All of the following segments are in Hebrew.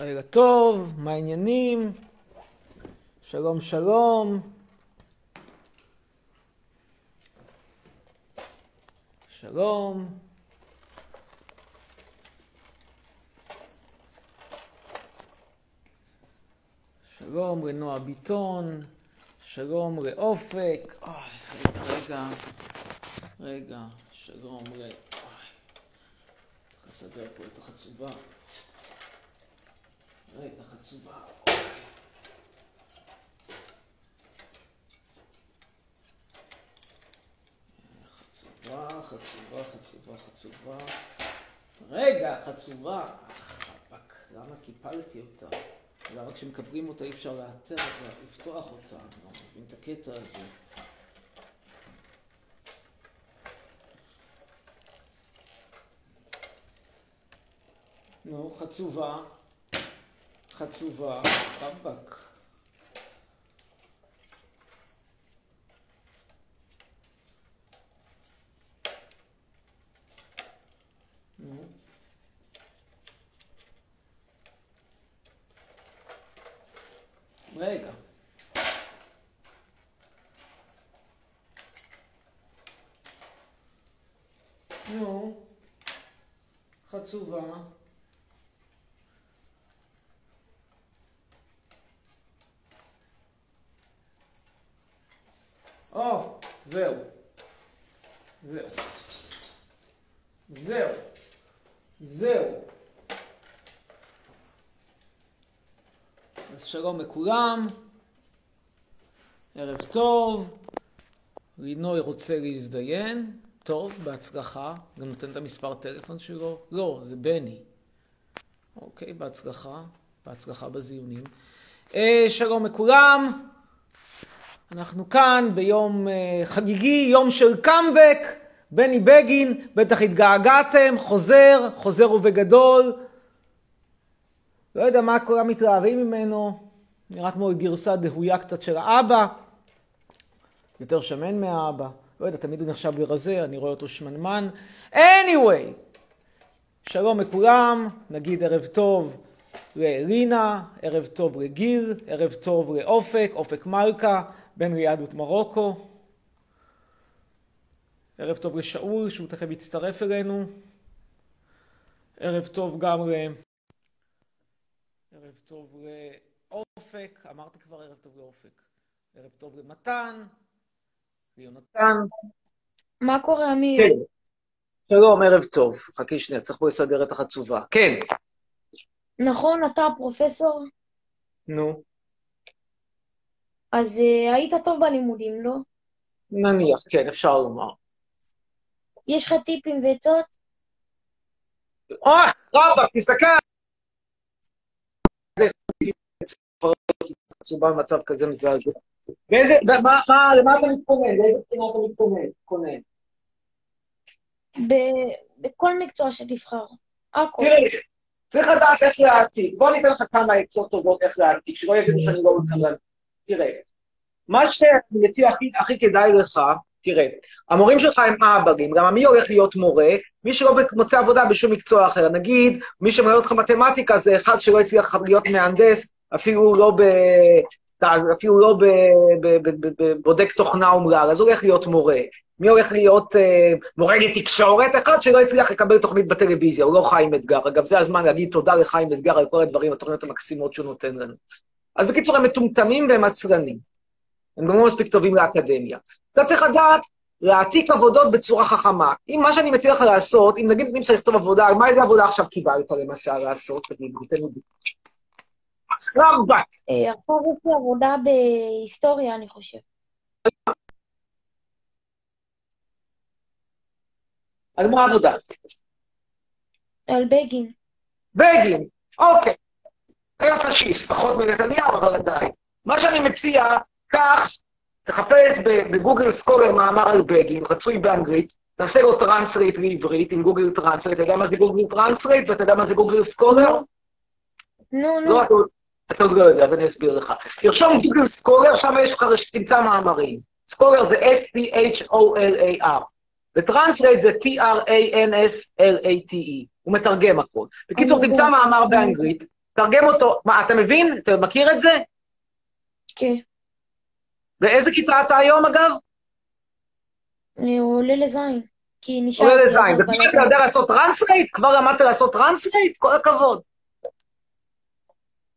לילה טוב, מה העניינים? שלום שלום. שלום. שלום לנועה ביטון, שלום לאופק. אוי, רגע, רגע, שלום ל... צריך לסדר פה את החצובה. רגע, חצובה. חצובה, חצובה, חצובה, חצובה. רגע, חצובה. חפק, למה קיפלתי אותה? למה כשמקבלים אותה אי אפשר לאתר אותה, לפתוח אותה? אני לא מבין את הקטע הזה. נו, חצובה. חצובה. נו. רגע. נו, חצובה. או, זהו. זהו. זהו. זהו. אז שלום לכולם, ערב טוב. לינוי רוצה להזדיין, טוב, בהצלחה. גם נותן את המספר טלפון שלו? לא, זה בני. אוקיי, בהצלחה. בהצלחה בזיונים. אה, שלום לכולם. אנחנו כאן ביום uh, חגיגי, יום של קאמבק, בני בגין, בטח התגעגעתם, חוזר, חוזר ובגדול. לא יודע מה כולם מתלהבים ממנו, נראה כמו גרסה דהויה קצת של האבא, יותר שמן מהאבא. לא יודע, תמיד הוא נחשב לרזה, אני רואה אותו שמנמן. anyway, שלום לכולם, נגיד ערב טוב ללינה, ערב טוב לגיל, ערב טוב לאופק, אופק מלכה. בן ליהדות מרוקו. ערב טוב לשאול, שהוא תכף יצטרף אלינו. ערב טוב גם ל... ערב טוב לאופק, אמרתי כבר ערב טוב לאופק. ערב טוב למתן, ליונתן. מה קורה, אמיר? כן. שלום, ערב טוב. חכי שנייה, צריך פה לסדר את החצובה. כן. נכון, אתה פרופסור? נו. אז uh, היית טוב בלימודים, לא? נניח, כן, אפשר לומר. יש לך טיפים ועצות? אוי, רבאק, תסתכל! עצובה במצב כזה מזעזע. באיזה, מה, מה, למה אתה מתכונן? לאיזה בחינה אתה מתכונן? בכל מקצוע שתבחר. הכל. תראה, צריך לדעת איך להעתיק. בוא ניתן לך כמה עצות טובות איך להעתיק, שלא יגידו שאני לא מסוגל. תראה, מה שאני מציע הכי, הכי כדאי לך, תראה, המורים שלך הם אב"גים, גם מי הולך להיות מורה? מי שלא מוצא עבודה בשום מקצוע אחר. נגיד, מי שמלמד אותך מתמטיקה זה אחד שלא הצליח להיות מהנדס, אפילו לא ב... אפילו לא בבודק תוכנה אומלל, אז הוא הולך להיות מורה. מי הולך להיות אה, מורה לתקשורת? אחד שלא הצליח לקבל תוכנית בטלוויזיה, הוא לא חיים אתגר. אגב, זה הזמן להגיד תודה לחיים אתגר על כל הדברים, התוכניות המקסימות שהוא נותן לנו. אז בקיצור, הם מטומטמים והם עצרנים. הם גם לא מספיק טובים לאקדמיה. אתה צריך לדעת להעתיק עבודות בצורה חכמה. אם מה שאני מציע לך לעשות, אם נגיד, אם צריך לכתוב עבודה, מה איזה עבודה עכשיו קיבלת למשל לעשות? תגיד, תן לי. סבק. עכשיו יש לי עבודה בהיסטוריה, אני חושב. על מה העבודה? על בגין. בגין, אוקיי. היה פשיסט, פחות מנתניהו, אבל עדיין. מה שאני מציע, קח, תחפש ב Google Scholar מאמר על בגין, רצוי באנגלית, תעשה לו translate לעברית עם Google Translate, אתה יודע מה זה Google Translate ואתה יודע מה זה Google Scholar? נו, נו. אתה עוד לא יודע, אז אני אסביר לך. תרשום Google Scholar, שם יש לך, תמצא מאמרים. Scholar זה S-C-H-O-L-A-R. ו translate זה T-R-A-N-S-L-A-T-E. הוא מתרגם הכל. בקיצור, תמצא מאמר באנגלית, תרגם אותו. מה, אתה מבין? אתה מכיר את זה? כן. באיזה כיתה אתה היום, אגב? אני עולה לזין. כי נשאר... עולה לזין. וכבר אתה יודע לעשות translate? כבר למדת לעשות translate? כל הכבוד.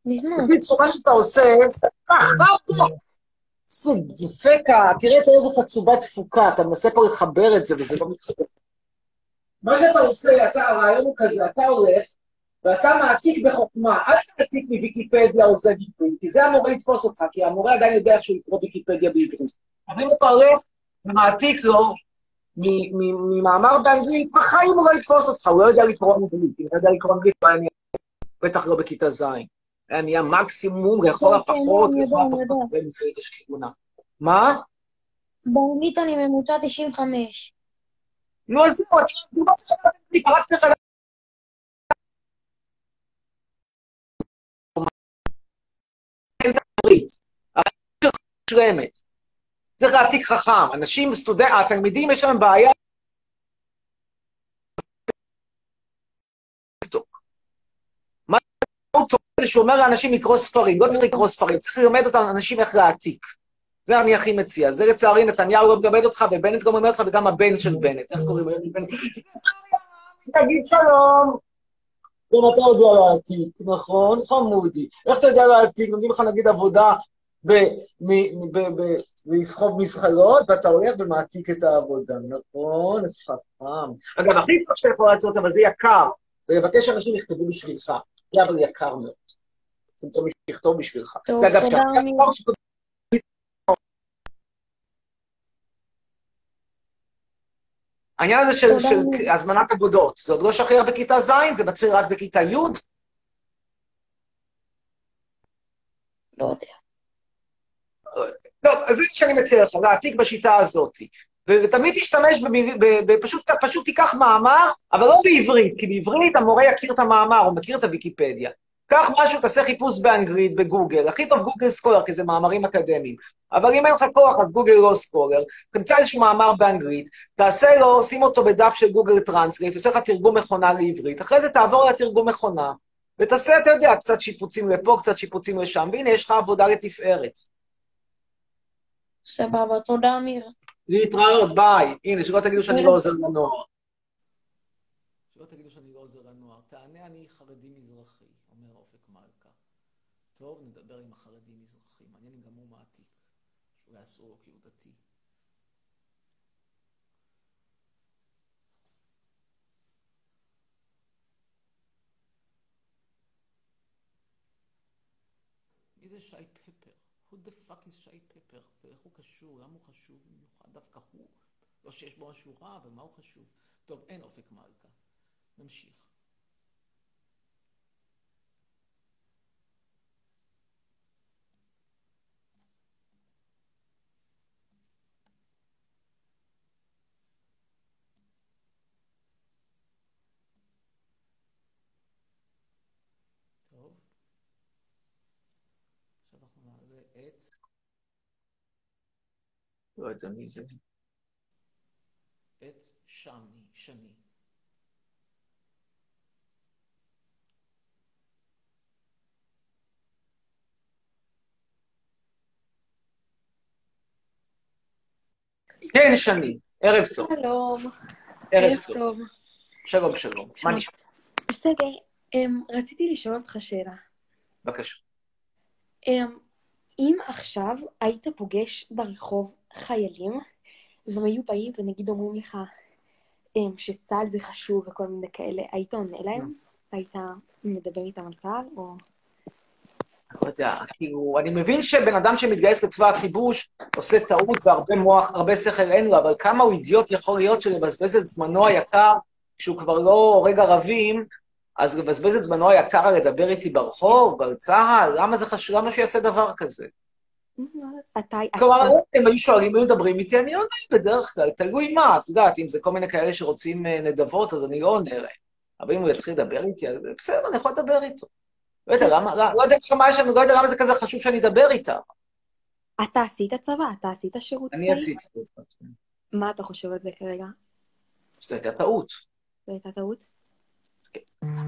מזמן. בקיצור, מה שאתה עושה, זה יפה, תראה איזה חצובה תפוקה, אתה מנסה פה לחבר את זה וזה לא מתחבר. מה שאתה עושה, אתה, הרעיון הוא כזה, אתה הולך, ואתה מעתיק בחוכמה, אל תעתיק מוויקיפדיה או זה בעברית, כי זה המורה יתפוס אותך, כי המורה עדיין יודע איך שהוא יקרוא ויקיפדיה בעברית. אבל אם אתה הולך ומעתיק לו ממאמר באנגלית, בחיים הוא לא יתפוס אותך, הוא לא יודע לקרוא אנגלית, אם אתה יודע לקרוא אנגלית, הוא בטח לא בכיתה ז'. היה נהיה מקסימום, לכל הפחות, לכל הפחות, במקרית השכיונה. מה? באנגלית אני ממוצע 95. נו, אז זהו, אתה לא צריך לדעת, רק צריך לדעת. מושלמת. צריך להעתיק חכם. אנשים, סטודנט, התלמידים, יש להם בעיה. מה טוב זה שהוא אומר לאנשים לקרוא ספרים. לא צריך לקרוא ספרים, צריך ללמד אותם אנשים איך להעתיק. זה אני הכי מציע. זה לצערי, נתניהו לא מלמד אותך, ובנט לא מלמד אותך, וגם הבן של בנט. איך קוראים לו? תגיד שלום. גם אתה יודע להעתיק, נכון? חמודי. איך אתה יודע להעתיק? נותנים לך נגיד עבודה לסחוב מזחלות, ואתה הולך ומעתיק את העבודה, נכון? חכם. אגב, הכי טוב שאתה יכול לעשות, אבל זה יקר, ולבקש שאנשים יכתבו בשבילך. זה אבל יקר מאוד. תמצא מישהו שיכתוב בשבילך. טוב, זה אגב, אמיר. העניין הזה של, של. הזמנת עבודות, זה עוד לא שכיח בכיתה ז', זה מתחיל רק בכיתה י', לא יודע. טוב, אז זה שאני מציע לך, להעתיק בשיטה הזאת. ו- ותמיד תשתמש, פשוט, פשוט תיקח מאמר, אבל לא בעברית, כי בעברית המורה יכיר את המאמר, הוא מכיר את הוויקיפדיה. קח משהו, תעשה חיפוש באנגלית, בגוגל. הכי טוב Google Scholar, כי זה מאמרים אקדמיים. אבל אם אין לך כוח, אז גוגל לא Scholar. תמצא איזשהו מאמר באנגלית, תעשה לו, שים אותו בדף של Google Translate, עושה לך תרגום מכונה לעברית. אחרי זה תעבור לתרגום מכונה, ותעשה, אתה יודע, קצת שיפוצים לפה, קצת שיפוצים לשם, והנה, יש לך עבודה לתפארת. סבבה, תודה, אמיר. להתראות, ביי. הנה, שלא תגידו שאני לא עוזר לנוער. שלא תגידו שאני לא עוזר לנוער. תענה אני חרדי מזרחי. טוב, נדבר עם החרדי מזרחי. מעניין אם גם הוא מעתיק. שהוא יעשו לו כי הוא דתי. מי זה שי פפר? who the fuck is שי פפר? ואיך הוא קשור? למה הוא חשוב במיוחד דווקא הוא? לא שיש בו משהו רע, אבל מה הוא חשוב? טוב, אין אופק מלכה. נמשיך. טוב. עכשיו אנחנו נעלה את... לא יודע מי זה. את שני, שני. כן, שני. ערב טוב. שלום, ערב טוב. שלום, שלום. מה. נשמע? בסדר, אמ, רציתי לשאול אותך שאלה. בבקשה. אמ, אם עכשיו היית פוגש ברחוב חיילים, והם היו באים ונגיד אומרים לך אמ, שצה"ל זה חשוב וכל מיני כאלה, היית עונה להם? היית מדבר איתם על צה"ל? או... לא יודע, כאילו, אני מבין שבן אדם שמתגייס לצבא הכיבוש עושה טעות והרבה מוח, הרבה שכל אין לו, אבל כמה הוא אידיוט יכול להיות שלבזבז את זמנו היקר, כשהוא כבר לא הורג ערבים, אז לבזבז את זמנו היקר לדבר איתי ברחוב, על צה"ל? למה זה חשוב? למה שיעשה דבר כזה? אתה... כלומר, הם היו שואלים, היו מדברים איתי, אני עונה בדרך כלל, תלוי מה, את יודעת, אם זה כל מיני כאלה שרוצים אה, נדבות, אז אני לא עונה להם. אבל אם הוא יתחיל לדבר איתי, אז בסדר, אני יכול לדבר איתו. לא יודע למה, לא, לא יודע מה יש לנו, לא יודע למה זה כזה חשוב שאני אדבר איתם. אתה עשית צבא? אתה עשית שירות צבאי? אני עשיתי זה. מה אתה חושב על זה כרגע? זו הייתה טעות. זו הייתה טעות?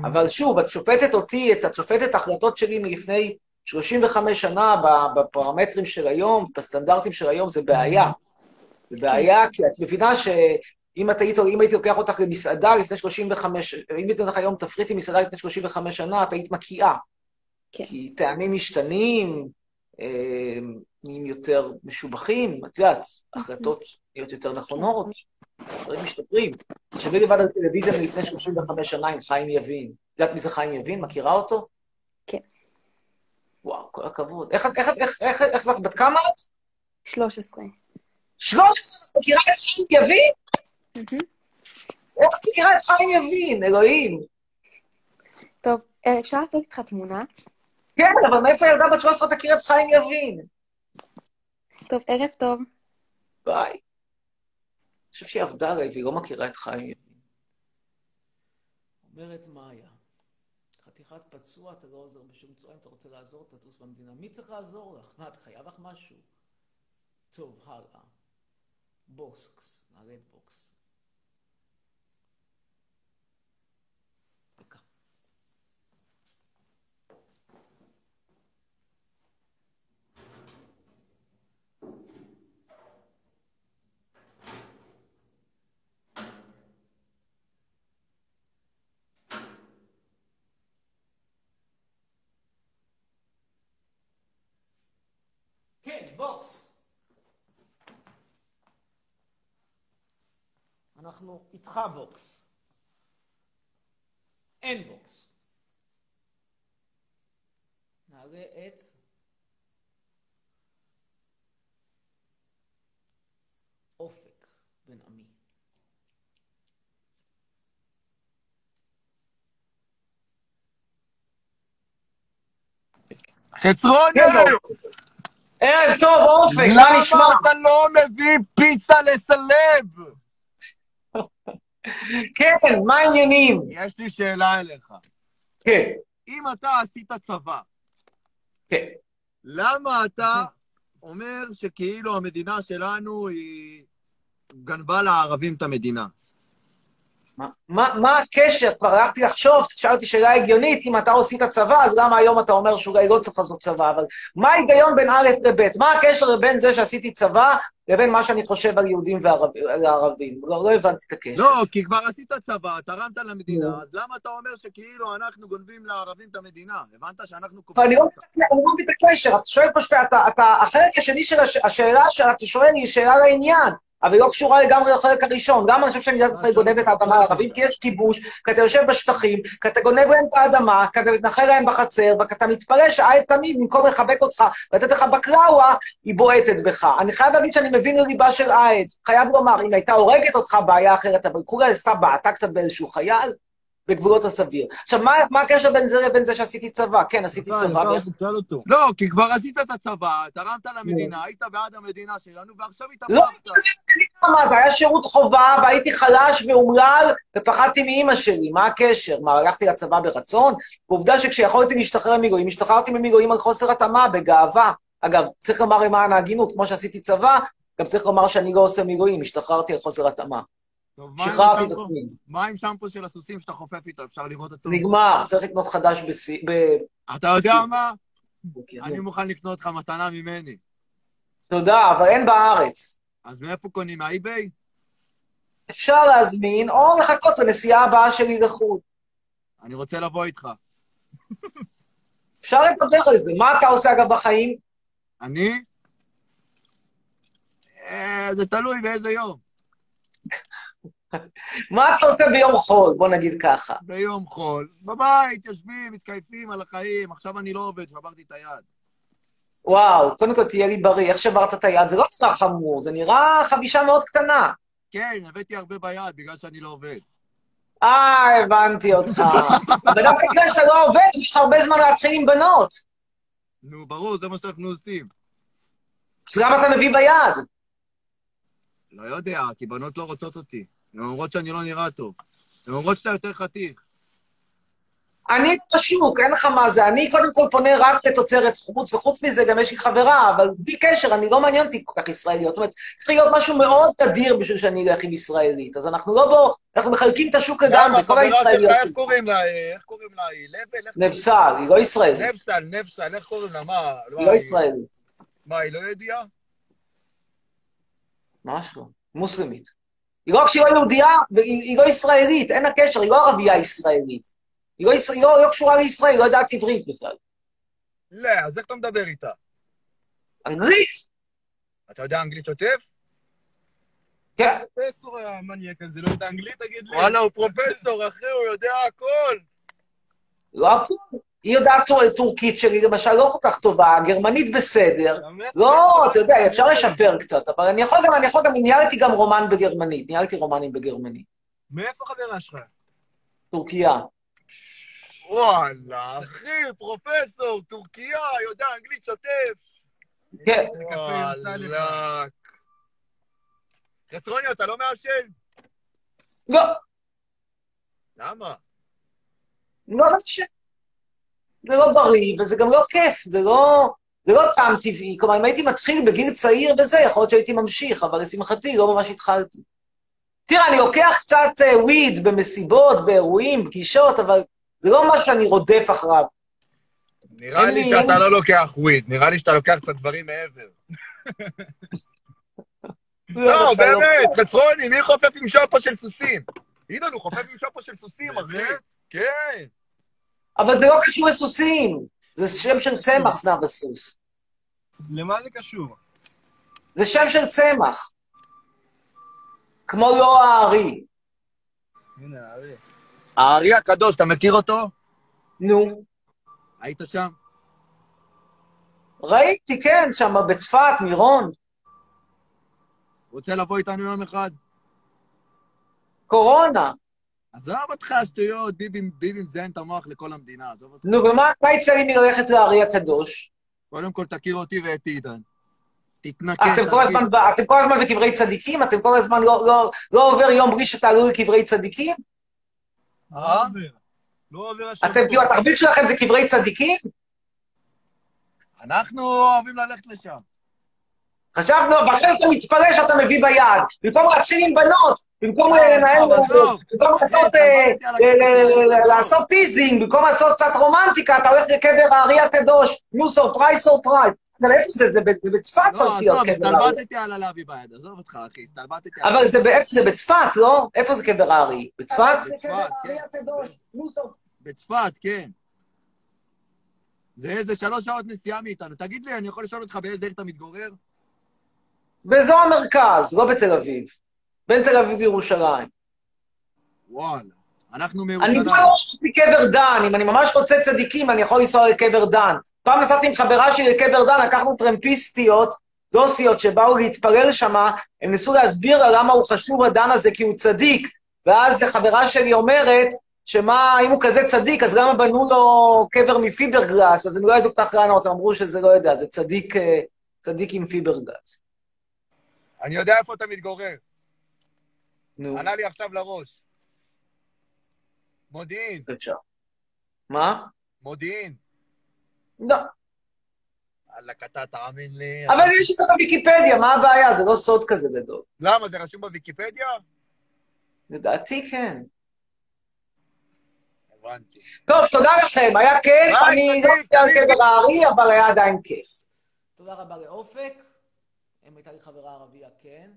אבל שוב, את שופטת אותי, את שופטת החלטות שלי מלפני 35 שנה בפרמטרים של היום, בסטנדרטים של היום, זה בעיה. זה בעיה, כי את מבינה שאם את היית, אם הייתי לוקח אותך למסעדה לפני 35, אם הייתי לך היום תפריט עם מסעדה לפני 35 שנה, את היית מקיאה. כן. כי טעמים משתנים, אה, נהיים יותר משובחים, את יודעת, החלטות נהיות יותר נכונות, דברים משתפרים. תחשבי לבד על טלוויזיה מלפני 35 שנה עם חיים יבין. את יודעת מי זה חיים יבין? מכירה אותו? וואו, כל הכבוד. איך את, איך את, איך, איך, איך את, בת כמה את? 13. 13, את מכירה את חיים יבין? איך את מכירה את חיים יבין? אלוהים. טוב, אה, אפשר לעשות איתך תמונה? כן, אבל מאיפה ילדה בת 13 תכיר את חיים יבין? טוב, ערב טוב. ביי. אני חושב שהיא עבדה עליי והיא לא מכירה את חיים יבין. אומרת מאיה, חתיכת פצוע, אתה לא עוזר בשום צורה, אם אתה רוצה לעזור, תטוס במדינה. מי צריך לעזור לך? מה, אתה חייב לך משהו? טוב, הלאה. נעלה את בוקס. דקה. כן, בוקס. אנחנו איתך בוקס. אין בוקס. נעלה את אופק בן עמי. חצרוני! ערב טוב, אופק, מה למה נשמע? אתה לא מביא פיצה לסלב? כן, מה העניינים? יש לי שאלה אליך. כן, אם אתה עשית צבא, כן. למה אתה אומר שכאילו המדינה שלנו היא גנבה לערבים את המדינה? מה, מה, מה הקשר? כבר הלכתי לחשוב, שאלתי שאלה הגיונית, אם אתה עשית צבא, אז למה היום אתה אומר שאולי לא צריך לעשות צבא? אבל מה ההיגיון בין א' לב'? מה הקשר בין זה שעשיתי צבא לבין מה שאני חושב על יהודים וערב- על הערבים? לא, לא הבנתי את הקשר. לא, כי כבר עשית צבא, תרמת למדינה, נו. אז למה אתה אומר שכאילו אנחנו גונבים לערבים את המדינה? הבנת שאנחנו אני לא? מבין- אני לא מבין את הקשר, אתה שואל פשוט, אתה, אתה, החלק השני של הש, השאלה שאתה שואל היא שאלה לעניין, אבל היא לא קשורה לגמרי לחלק הראשון. גם אני חושב שמדינת ישראל גונבת את האדמה לערבים, כי יש כיבוש, כי אתה יושב בשטחים, כי אתה גונב להם את האדמה, כי אתה מתנחל להם בחצר, וכי אתה מתפלא שהעד תמיד, במקום לחבק אותך ולתת לך בקראווה, היא בועטת בך. אני חייב להגיד שאני מבין לליבה של עד. חייב לומר, אם הייתה הורגת אותך, בעיה אחרת, אבל כולה סתם בעטה קצת באיזשהו חייל, בגבולות הסביר. עכשיו, מה, מה הקשר בין זה לבין זה שעשיתי צבא? כן, עשיתי צבא, ואיך תשאל אותו. לא, כי כבר עשית את הצבא, תרמת למדינה, היית בעד המדינה שלנו, ועכשיו לא, התהפכת. מה, זה היה שירות חובה, והייתי חלש ואומלל, ופחדתי מאימא שלי, מה הקשר? מה, הלכתי לצבא ברצון? ועובדה שכשיכולתי להשתחרר ממילואים, השתחררתי ממילואים על חוסר התאמה, בגאווה. אגב, צריך לומר למען ההגינות, כמו שעשיתי צבא, גם צריך לומר שאני לא עושה מילואים, השתחררתי על חוסר התאמה. שחררתי את עצמי. מה עם שמפו של הסוסים שאתה חופף איתו? אפשר לראות אותו? נגמר, צריך לקנות חדש בסי- ב... אתה יודע מה? בוקר. אני מוכן לקנות לך מתנה ממני. תודה, אבל אין בארץ. אז מאיפה קונים? מהאי-ביי? אפשר להזמין, או לחכות לנסיעה הבאה שלי לחו"ל. אני רוצה לבוא איתך. אפשר לדבר על זה. מה אתה עושה, אגב, בחיים? אני? אה, זה תלוי באיזה יום. מה אתה עושה ביום חול? בוא נגיד ככה. ביום חול. בבית, יושבים, מתקייפים על החיים. עכשיו אני לא עובד, שברתי את היד. וואו, קודם כל תהיה לי בריא. איך שברת את היד? זה לא נראה חמור, זה נראה חבישה מאוד קטנה. כן, הבאתי הרבה ביד בגלל שאני לא עובד. אה, הבנתי אותך. דווקא בגלל שאתה לא עובד, יש לך הרבה זמן להתחיל עם בנות. נו, ברור, זה מה שאנחנו עושים. אז למה אתה מביא ביד? לא יודע, כי בנות לא רוצות אותי. הן אומרות שאני לא נראה טוב. הן אומרות שאתה יותר חתיך. אני בשוק, אין לך מה זה. אני קודם כל פונה רק לתוצרת חוץ, וחוץ מזה גם יש לי חברה, אבל בלי קשר, אני לא מעניין אותי כל כך ישראליות. זאת אומרת, צריך להיות משהו מאוד נדיר בשביל שאני אלך עם ישראלית. אז אנחנו לא בו, אנחנו מחלקים את השוק לגמרי, כל הישראליות. איך קוראים לה? איך קוראים לה? היא לבל? נבסל, היא לא ישראלית. נבסל, נבסל, איך קוראים לה? מה? היא לא ישראלית. מה, היא לא ידיעה? ממש לא. מוסלמית. היא לא רק שהיא לא יהודייה, היא לא ישראלית, אין לה קשר, היא לא ערבייה ישראלית. היא לא, ישראל- היא לא, לא קשורה לישראל, היא לא יודעת עברית בכלל. לא, אז איך אתה מדבר איתה? אנגלית? אתה יודע אנגלית שוטף? כן. פרופסור המניאק הזה, לא יודע אנגלית, תגיד לי. וואלה, הוא פרופסור, אחי, הוא יודע הכל. לא הכול. היא יודעת טור- טורקית שלי, למשל, לא כל כך טובה, גרמנית בסדר. לא, אתה יודע, אפשר לשפר קצת, אבל אני יכול גם, אני יכול גם, ניהלתי גם רומן בגרמנית, ניהלתי רומנים בגרמנית. מאיפה חברה שלך? טורקיה. וואלה, אחי, פרופסור, טורקיה, יודע אנגלית שוטף. כן. וואלה. חצרוני, אתה לא מעשן? לא, למה? לא משהו. זה לא בריא, וזה גם לא כיף, זה לא... זה לא טעם טבעי. כלומר, אם הייתי מתחיל בגיל צעיר בזה, יכול להיות שהייתי ממשיך, אבל לשמחתי לא ממש התחלתי. תראה, אני לוקח קצת אה, וויד במסיבות, באירועים, פגישות, אבל זה לא מה שאני רודף אחריו. נראה לי שאתה לא לוקח וויד, נראה לי שאתה לוקח קצת דברים מעבר. לא, דווקא באמת, חצרוני, מי חופף עם שופו של סוסים? עידן, הוא חופף עם שופו של סוסים, אחי. כן. אבל זה לא קשור לסוסים. זה שם של צמח, זנב הסוס. למה זה קשור? זה שם של צמח. כמו לא הארי. הנה, אריה. הארי הקדוש, אתה מכיר אותו? נו. היית שם? ראיתי, כן, שם בצפת, מירון. רוצה לבוא איתנו יום אחד? קורונה. עזוב אותך, שטויות, ביבי ביבי מזיין את המוח לכל המדינה, עזוב אותך. נו, ומה מה יצא לי מללכת לארי הקדוש? קודם כל תכיר אותי ואת עידן. תתנקה. אתם כל. הזמן, אתם כל הזמן בקברי צדיקים? אתם כל הזמן לא, לא, לא עובר יום בלי שתעלו לקברי צדיקים? לא אה? לא עובר השבוע. אתם, כאילו, התחביב שלכם זה קברי צדיקים? אנחנו אוהבים ללכת לשם. חשבנו, ועכשיו אתה מתפלא שאתה מביא ביד. במקום להתחיל עם בנות, במקום אה, לנהל, עזוב. במקום לעשות, כן, אה, אה, teasing, במקום לעשות קצת רומנטיקה, אתה הולך לקבר הארי הקדוש, נו, surprise, surprise. אבל איפה זה? זה בצפת לא, צריך להיות עזוב, קבר הארי. הסתלבטתי על הלוי ביד, עזוב אותך, אחי, הסתלבטתי על... אבל זה באיפה זה? בצפת, לא? איפה זה קבר הארי? בצפת? surprise. בצפת, כן. זה איזה שלוש שעות נסיעה מאיתנו. תגיד לי, אני יכול לשאול אותך באיזה עיר אתה מתגורר? באזור המרכז, לא בתל אביב. בין תל אביב לירושלים. וואלה. אנחנו אני מירושלים. כבר לא מקבר דן, אם אני ממש רוצה צדיקים, אני יכול לנסוע לקבר דן. פעם נסעתי עם חברה שלי לקבר דן, לקחנו טרמפיסטיות, דוסיות שבאו להתפלל שם, הם ניסו להסביר לה למה הוא חשוב הדן הזה, כי הוא צדיק. ואז חברה שלי אומרת, שמה, אם הוא כזה צדיק, אז למה בנו לו קבר מפיברגלס? אז הם לא ידעו כל כך לענות, הם אמרו שזה לא יודע, זה צדיק, אה, צדיק עם פיברגלס. אני יודע איפה אתה מתגורר. נו, עלה לי עכשיו לראש. מודיעין, בבקשה. מה? מודיעין. לא. וואלכ, אתה תאמין לי. אבל יש את זה בוויקיפדיה, מה הבעיה? זה לא סוד כזה גדול. למה, זה רשום בוויקיפדיה? לדעתי כן. הבנתי. טוב, תודה לכם, היה כיף, ביי, אני לא יודע על. קבר הארי, אבל היה עדיין כיף. תודה רבה לאופק, אם הייתה לי חברה ערבייה, כן.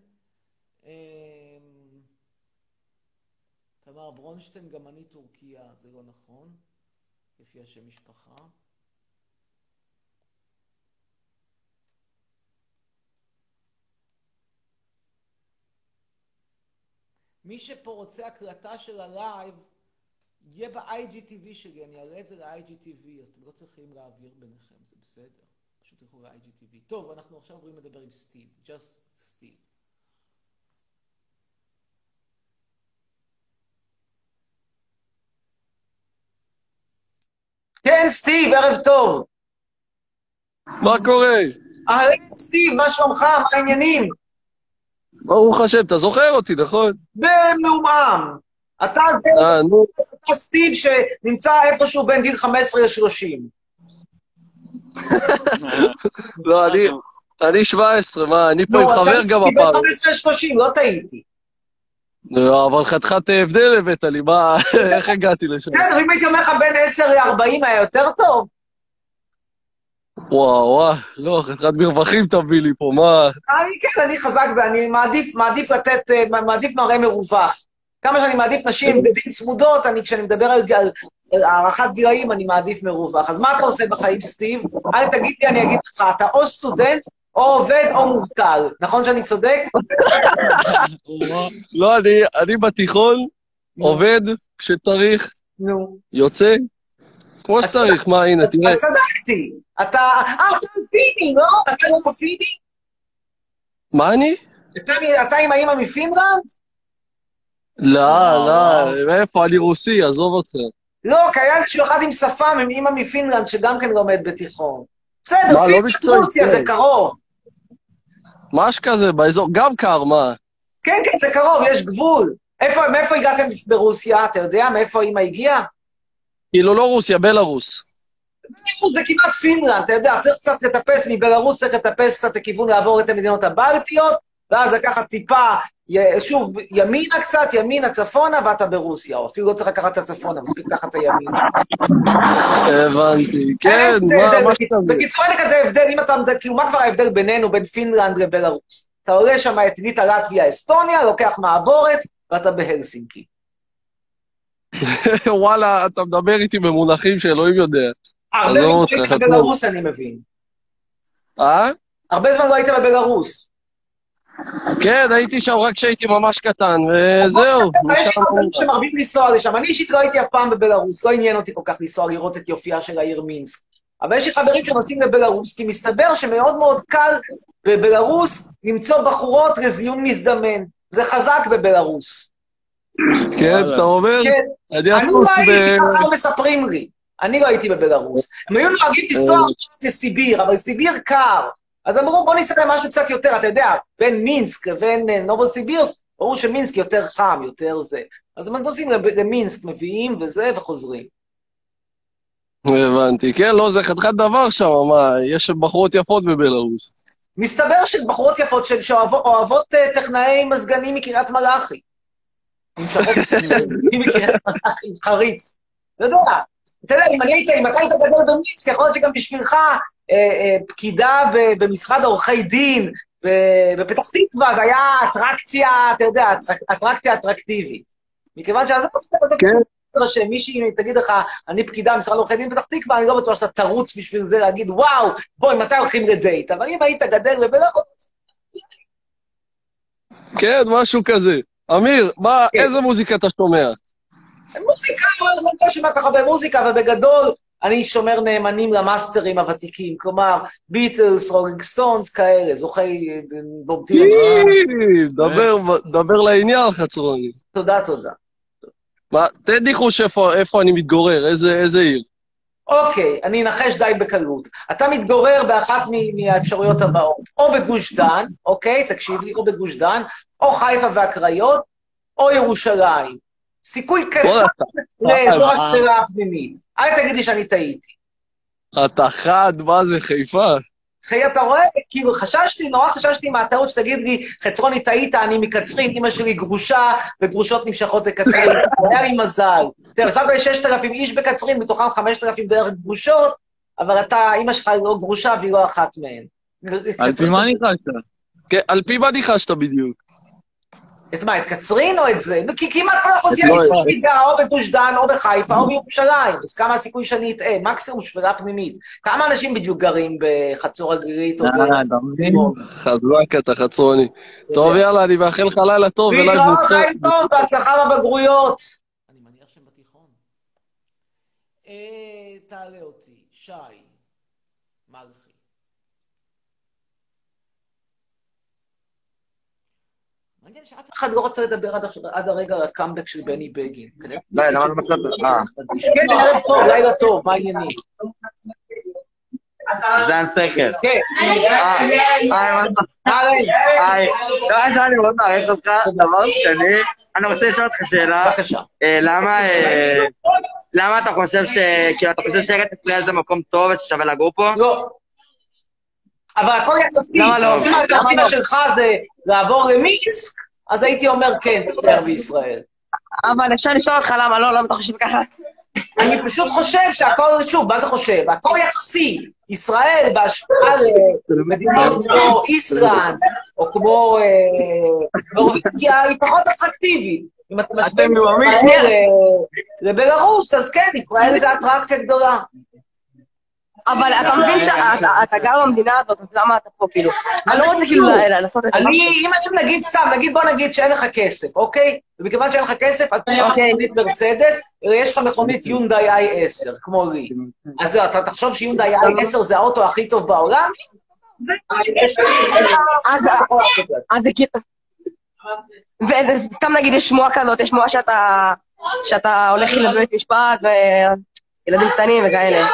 תמר ברונשטיין, גם אני טורקיה, זה לא נכון, לפי השם משפחה. מי שפה רוצה הקלטה של הלייב, יהיה ב-IGTV שלי, אני אעלה את זה ל-IGTV, אז אתם לא צריכים להעביר ביניכם, זה בסדר. פשוט תלכו ל-IGTV. טוב, אנחנו עכשיו עוברים לדבר עם סטיב, just סטיב. כן, סטיב, ערב טוב. מה קורה? אהלן, סטיב, מה שלומך? מה העניינים? ברוך השם, אתה זוכר אותי, נכון? במעומעם. אתה אה, נו, אתה סטיב שנמצא איפשהו בין גיל 15 ל-30. לא, אני... אני 17, מה, אני פה עם חבר גם הפעם. 15 ל-30, לא טעיתי. לא, אבל חתיכת הבדל הבאת לי, מה, איך הגעתי לשם? בסדר, אם הייתי אומר לך בין 10 ל-40 היה יותר טוב. וואו, וואו, לא, חתיכת מרווחים תביא לי פה, מה... אני כן, אני חזק ואני מעדיף, מעדיף לתת, אה, מעדיף מראה מרווח. כמה שאני מעדיף נשים בדין צמודות, אני, כשאני מדבר על, על, על הערכת גילאים, אני מעדיף מרווח. אז מה אתה עושה בחיים, סטיב? אל תגיד לי, אני אגיד לך, אתה או סטודנט, או עובד, או מובטל. נכון שאני צודק? לא, אני, אני בתיכון. עובד כשצריך, נו. יוצא, כמו שצריך, מה, הנה, תראה. אז צדקתי. אתה, אה, אתה פיני, לא? אתה לא פיני? מה אני? אתה, עם האמא מפינלנד? לא, לא, מאיפה, אני רוסי, עזוב אותך. לא, כי היה איזשהו אחד עם שפם, עם אימא מפינלנד, שגם כן לומד בתיכון. בסדר, לא פינלנד, רוסיה. זה קרוב. מה שכזה, באזור, גם קר, מה? כן, כן, זה קרוב, יש גבול. איפה, מאיפה הגעתם ברוסיה? אתה יודע מאיפה האמא הגיעה? כאילו לא רוסיה, בלארוס. זה כמעט פינלנד, אתה יודע, צריך קצת לטפס מבלארוס, צריך לטפס קצת לכיוון לעבור את המדינות הבלטיות, ואז לקחת טיפה, שוב, ימינה קצת, ימינה, צפונה, ואתה ברוסיה. או אפילו לא צריך לקחת את הצפונה, מספיק לקחת את הימינה. הבנתי, כן, מה, מה בקיצ- שכזה. בקיצור, אין כזה הבדל, אם אתה, כאילו, מה כבר ההבדל בינינו, בין פינלנד לבלארוס? אתה עולה שם את ליטא, לטביה, אסטוניה, לוקח מעבורת, ואתה בהלסינקי. וואלה, אתה מדבר איתי במונחים שאלוהים יודע. הרבה עזוב זמן אותך, היית. בבלארוס, אני מבין. אה? הרבה זמן לא היית בבלארוס. כן, הייתי שם רק כשהייתי ממש קטן, וזהו. יש חברים שמרבים לנסוע לשם. אני אישית לא הייתי אף פעם בבלארוס, לא עניין אותי כל כך לנסוע לראות את יופייה של העיר מינסק. אבל יש לי חברים שנוסעים לבלארוס, כי מסתבר שמאוד מאוד קל בבלארוס למצוא בחורות לזיון מזדמן. זה חזק בבלארוס. כן, אתה אומר? כן, אני לא הייתי. ככה מספרים לי. אני לא הייתי בבלארוס. הם היו נוהגים לנסוע לסיביר, אבל סיביר קר. אז אמרו, בוא ניסע למשהו קצת יותר, אתה יודע, בין מינסק לבין אה, נובוסיבירסק, ברור שמינסק יותר חם, יותר זה. אז לב- למינסק, מביאים וזה, וחוזרים. הבנתי. כן, לא, זה חתיכת דבר שם, מה, יש בחורות יפות בבלארוס. מסתבר שבחורות יפות שאוהבות אה, טכנאי מזגנים מקריית מלאכי. מזגנים מקריית חריץ. אתה יודע, אתה יודע, אם אתה היית גדול במינסק, יכול להיות שגם בשבילך פקידה ב- במשרד עורכי דין בפתח תקווה, זה היה אטרקציה, אתה יודע, אטרק- אטרקציה אטרקטיבית. מכיוון שזה כן. שמישהי תגיד לך, אני פקידה במשרד עורכי דין בפתח תקווה, אני לא בטוח שאתה תרוץ בשביל זה להגיד, וואו, בואי, מתי הולכים לדייט? אבל אם היית גדל בבלארוס, כן, משהו כזה. אמיר, מה, כן. איזה מוזיקה אתה שומע? מוזיקה, לא לא שומע כל כך הרבה מוזיקה, אבל בגדול אני שומר נאמנים למאסטרים הוותיקים, כלומר, ביטלס, רולינג סטונס, כאלה, זוכי בוב דילן. דבר- לעניין, חצרוני. תודה, תודה. מה, תן ניחוש איפה אני מתגורר, איזה עיר. אוקיי, אני אנחש די בקלות. אתה מתגורר באחת מהאפשרויות הבאות, או בגוש דן, אוקיי, תקשיב לי, או בגוש דן, או חיפה והקריות, או ירושלים. סיכוי קטן לאזור השפלה הפנימית. אל תגיד לי שאני טעיתי. אתה חד, מה זה, חיפה? חיי, אתה רואה? כאילו, חששתי, נורא חששתי מהטעות שתגיד לי, חצרוני, טעית, אני מקצרין, אמא שלי גרושה, וגרושות נמשכות לקצרין. היה לי מזל. תראה, בסך הכל יש 6,000 איש בקצרין, מתוכם 5,000 בערך גרושות, אבל אתה, אמא שלך לא גרושה והיא לא אחת מהן. על פי מה ניחשת? כן, על פי מה ניחשת בדיוק? את מה, את קצרין או את זה? כי כמעט כל האוכלוסייה לא, הישראלית גרה או בגוש דן, או בחיפה, או בירושלים. אז כמה הסיכוי שאני אטעה? מקסימום שפלה פנימית. כמה אנשים בדיוק גרים בחצור הגלילית או ב... אה, אתה מבין? חזק אתה, חצרוני. טוב, יאללה, אני מאחל לך לילה טוב להתראות. חיים טוב, בהצלחה בבגרויות. אני מניח שהם בתיכון. תעלה אותי, שי, מעניין שאף אחד לא רוצה לדבר עד הרגע על הקאמבק של בני בגין. די, למה לא מצאת? אה. כן, ערב טוב, לילה טוב, מה העניינים? זן סקר. כן, היי, שלומך? אהלן. היי. דבר ראשון, אני מאוד מעריך אותך. דבר שני, אני רוצה לשאול אותך שאלה. בבקשה. אה, למה, אה, למה אתה חושב ש... כאילו, אתה חושב שארץ ישראל זה מקום טוב וששווה לגור פה? לא. אבל הכל יחסי. למה לא? האלטרנטיבה שלך זה לעבור למינסק, אז הייתי אומר כן, תישאר בישראל. אבל אפשר לשאול אותך למה לא, למה אתה חושב ככה? אני פשוט חושב שהכל, שוב, מה זה חושב? הכל יחסי. ישראל בהשפעה למדינות כמו איסלנד, או כמו אה, נורבגיה, היא פחות אטרקטיבית. אם אתה משווה אתם נואמים את. ישראל ל- לבלארוס, אז כן, ישראל זה אטרקציה גדולה. אבל אתה מבין שאתה אתה גר במדינה הזאת, אז למה אתה פה, כאילו? אני לא רוצה כאילו ל- לעשות את אני, משהו. אם אני נגיד סתם, נגיד בוא נגיד שאין לך כסף, אוקיי? ומכיוון שאין לך כסף, אז אין לך אוקיי. מכונית מרצדס, יש לך מכונית יונדאי i10, כמו לי. אז אתה תחשוב שיונדאי i10 זה האוטו הכי טוב בעולם? אז זה. וסתם נגיד יש שמועה כזאת, יש שמועה שאתה הולך לבית משפט וילדים קטנים וכאלה.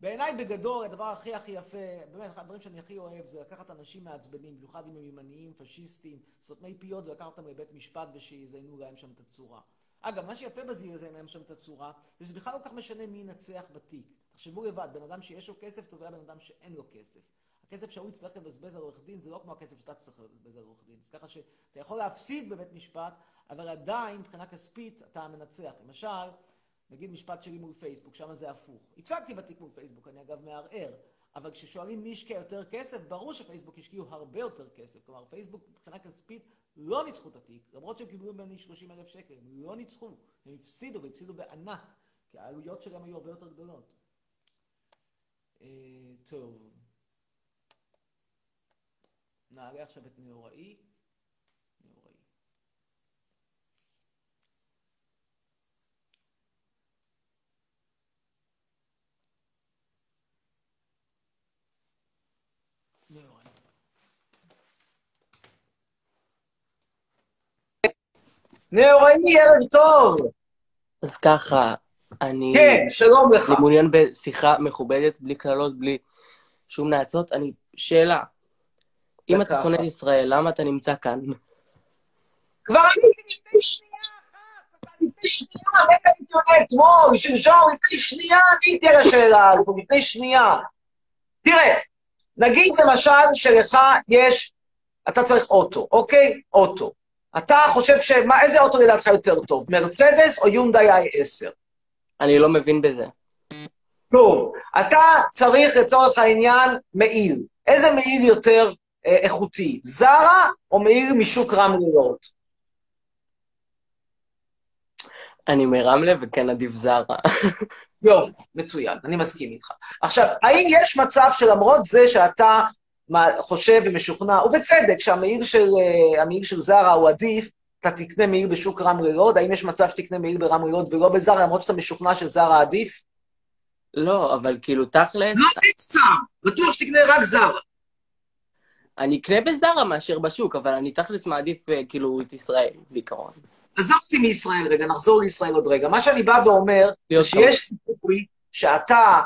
בעיניי... בגדול, הדבר הכי הכי יפה, באמת, אחד הדברים שאני הכי אוהב זה לקחת אנשים מעצבנים, במיוחד אם הם ימניים, פשיסטים, סותמי פיות, ולקחת אותם לבית משפט ושיזיינו להם שם את הצורה. אגב, מה שיפה בזה יזיין להם שם את הצורה, זה שזה בכלל לא כך משנה מי ינצח בתיק. תחשבו לבד, בן אדם שיש לו כסף תובע בן אדם שאין לו כסף. הכסף שהוא יצטרך לבזבז על עורך דין זה לא כמו הכסף שאתה צריך לבזבז על עורך דין. אז ככה שאתה יכול להפסיד בבית משפט, אבל עדיין מבחינה כספית אתה המנצח. למשל, נגיד משפט שלי מול פייסבוק, שם זה הפוך. הפסדתי בתיק מול פייסבוק, אני אגב מערער, אבל כששואלים מי השקיע יותר כסף, ברור שפייסבוק השקיעו הרבה יותר כסף. כלומר, פייסבוק מבחינה כספית לא ניצחו את התיק, למרות שהם קיבלו ממני 30 אלף שקל, הם לא ניצחו, הם הפסידו והפסידו בענק, כי העלויות שלהם היו הרבה יותר גדולות. אה, טוב. נעלה עכשיו את נאוראי. נאוראי. נאוראי. נאוראי, ערב טוב! אז ככה, אני... כן, שלום לך. אני מעוניין בשיחה מכובדת, בלי קללות, בלי שום נאצות. אני... שאלה, אם אתה. שונא את ישראל, למה אתה נמצא כאן? כבר עניתי לפני שנייה אחת, לפני שנייה, רגע הייתי עונה אתמול, שלשום, לפני שנייה עניתי על השאלה הזו, לפני שנייה. תראה, נגיד למשל שלך יש, אתה צריך אוטו, אוקיי? אוטו. אתה חושב ש... מה, איזה אוטו לדעתך יותר טוב, מרצדס או יונדאי i10? אני לא מבין בזה. טוב, אתה צריך לצורך העניין מעיל. איזה מעיל יותר איכותי, זרה או מעיל משוק רמליות? אני מרמלה וכן עדיף זרה. יופי, מצוין, אני מסכים איתך. עכשיו, האם יש מצב שלמרות זה שאתה חושב ומשוכנע, ובצדק, שהמעיל של, אה, של זרה הוא עדיף, אתה תקנה מעיל בשוק רמלה לוד? האם יש מצב שתקנה מעיל ברמלה לוד ולא בזרה, למרות שאתה משוכנע שזרה עדיף? לא, אבל כאילו, תכלס, לא נמצא, בטוח שתקנה רק זרה. אני אקנה בזרה מאשר בשוק, אבל אני תכלס מעדיף אה, כאילו את ישראל, בעיקרון. עזוב אותי מישראל רגע, נחזור לישראל עוד רגע. מה שאני בא ואומר, שיש סיכוי שאתה,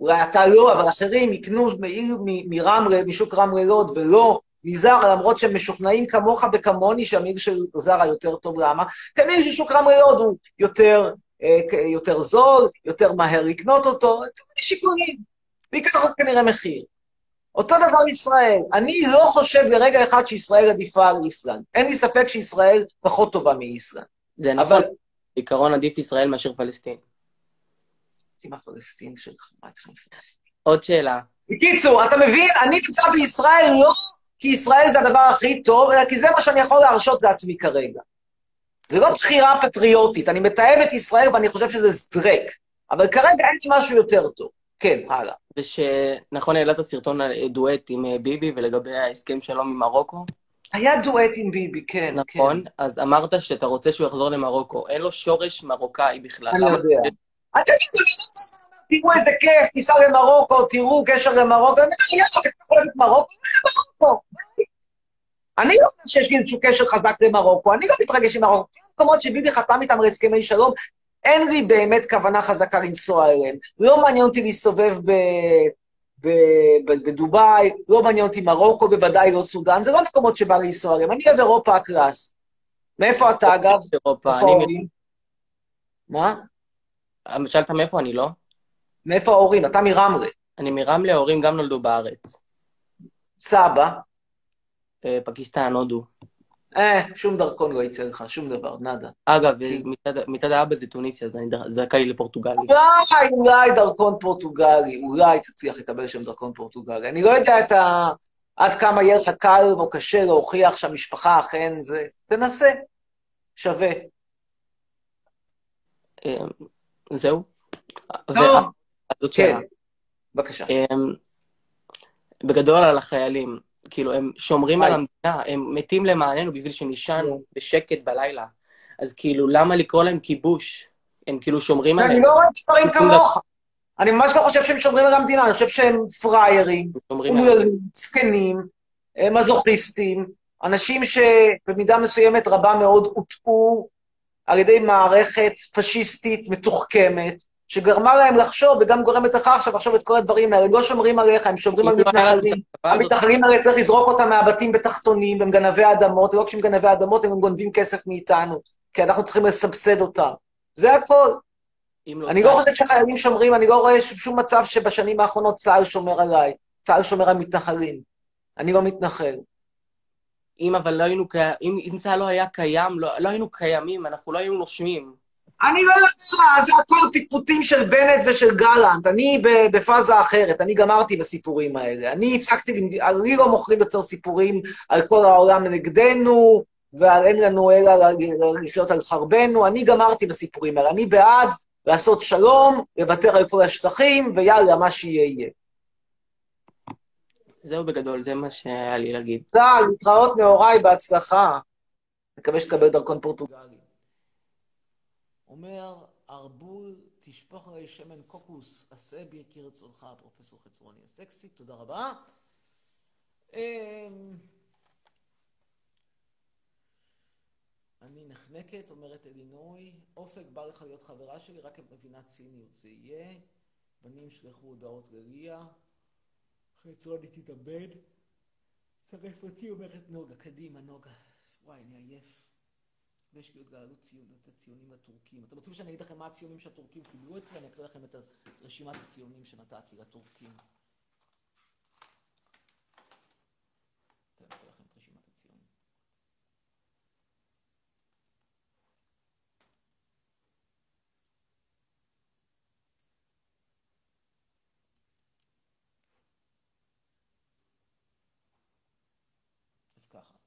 אולי אתה לא, אבל אחרים יקנו מרמלה, משוק רמלה לוד, ולא מזרה, למרות שהם משוכנעים כמוך וכמוני שהמעיר של זרה יותר טוב. למה? כי המעיר של שוק רמלה לוד הוא יותר, אה, יותר זול, יותר מהר לקנות אותו, שיקולים. בעיקר כנראה מחיר. אותו דבר ישראל. אני לא חושב לרגע אחד שישראל עדיפה על איסלנד. אין לי ספק שישראל פחות טובה מאיסלנד. זה נכון, אבל בעיקרון עדיף ישראל מאשר פלסטין. עם הפלסטין שלך, מה איתך עם פלסטין? עוד שאלה, בקיצור, אתה מבין? אני נמצא בישראל לא כי ישראל זה הדבר הכי טוב, אלא כי זה מה שאני יכול להרשות לעצמי כרגע. זה לא בחירה פטריוטית, אני מתעב את ישראל ואני חושב שזה זדרק, אבל כרגע אין לי משהו יותר טוב. כן, הלאה. ושנכון העלית סרטון על דואט עם אה, ביבי ולגבי ההסכם שלום עם מרוקו, היה דואט עם ביבי, כן, נכון? אז אמרת שאתה רוצה שהוא יחזור למרוקו. אין לו שורש מרוקאי בכלל. אני יודע. אתה יודע, תראו איזה כיף, ניסע למרוקו, תראו קשר למרוקו, אני אומר, יש לך את מרוקו, מרוקו. אני לא חושב שיש לי איזשהו קשר חזק למרוקו, אני לא מתרגש עם מרוקו. במקומות שביבי חתם איתם על הסכמי שלום, אין לי באמת כוונה חזקה לנסוע אליהם. לא מעניין אותי להסתובב ב... ב- ב- בדובאי, לא מעניין אותי מרוקו, בוודאי לא סודאן, זה לא מקומות שבא לי לנסוע אליהם. אני אוהב אירופה הקלאסית. מאיפה אתה, אגב? אירופה, איפה אני... ההורים? מה? שאלת מאיפה אני, לא? מאיפה ההורים? אתה מרמלה. אני מרמלה, ההורים גם נולדו בארץ. סבא? אה, פקיסטן, הודו. אה, שום דרכון לא יצא לך, שום דבר, nada. אגב, מצד- האבא זה טוניסיה, אז אני זכאי לפורטוגלי. אולי, אולי דרכון פורטוגלי, אולי תצליח לקבל שם דרכון פורטוגלי. אני לא יודע את ה... עד כמה יהיה לך קל או קשה להוכיח שהמשפחה אכן זה... תנסה, שווה. אה, זהו? טוב. כן. בבקשה. אמ, בגדול על החיילים, כאילו, הם שומרים על. המדינה, הם מתים למעננו בשביל שנישן בשקט בלילה. אז כאילו, למה לקרוא להם כיבוש? הם כאילו שומרים אני עליהם. לא רואה דברים. כמוך. אני ממש לא חושב שהם שומרים על המדינה, אני חושב שהם פראיירים. אומללים, זקנים, אה, מזוכיסטים, אנשים שבמידה מסוימת רבה מאוד הוטעו על ידי מערכת פשיסטית מתוחכמת, שגרמה להם לחשוב, וגם גורמת לך עכשיו לחשוב את כל הדברים האלה. הם לא שומרים עליך, הם שומרים על לא מתנחלים. המתנחלים האלה צריך לזרוק אותם מהבתים בתחתונים, הם גנבי אדמות, ולא כשהם גנבי אדמות, הם גם גונבים כסף מאיתנו, כי אנחנו צריכים לסבסד אותם. זה הכל. לא אני צה"ל- לא חושב שחיילים שומרים, אני לא רואה שום מצב שבשנים האחרונות צה"ל שומר עליי. צה"ל שומר על מתנחלים. אני לא מתנחל. אם אבל לא היינו, קי- אם, אם צה"ל לא היה קיים, לא, לא היינו קיימים, אנחנו לא היינו נושמים. אני לא יודע, זה הכל פטפוטים של בנט ושל גלנט. אני בפאזה אחרת, אני גמרתי בסיפורים האלה. אני הפסקתי, לי לא מוכרים יותר סיפורים על כל העולם נגדנו, ועל אין לנו אלא לחיות על חרבנו. אני גמרתי בסיפורים האלה. אני בעד לעשות שלום, לוותר על כל השטחים, ויאללה, מה שיהיה יהיה. זהו בגדול, זה מה שהיה לי להגיד. צה"ל, להתראות נהוריי, בהצלחה. מקווה שתקבל דרכון פורטוגלי. אומר, ארבול, תשפוך עלי שמן קוקוס, עשה בי כרצונך, פרופסור חצרוני הסקסי, תודה רבה. אמ, אני נחנקת, אומרת אלינוי, אופק בא לך להיות חברה שלי, רק את מבינה ציניות. זה יהיה, בנים שלחו הודעות לליה, חצרוני תתאבד. צרף אותי, אומרת נוגה, קדימה, נוגה. וואי, אני עייף. עוד גלות ציון, את הציונים לטורקים. אתם רוצים שאני אגיד לכם מה הציונים שהטורקים קיבלו אצלי? אני אקריא לכם את רשימת הציונים שנתתי לטורקים. ככה.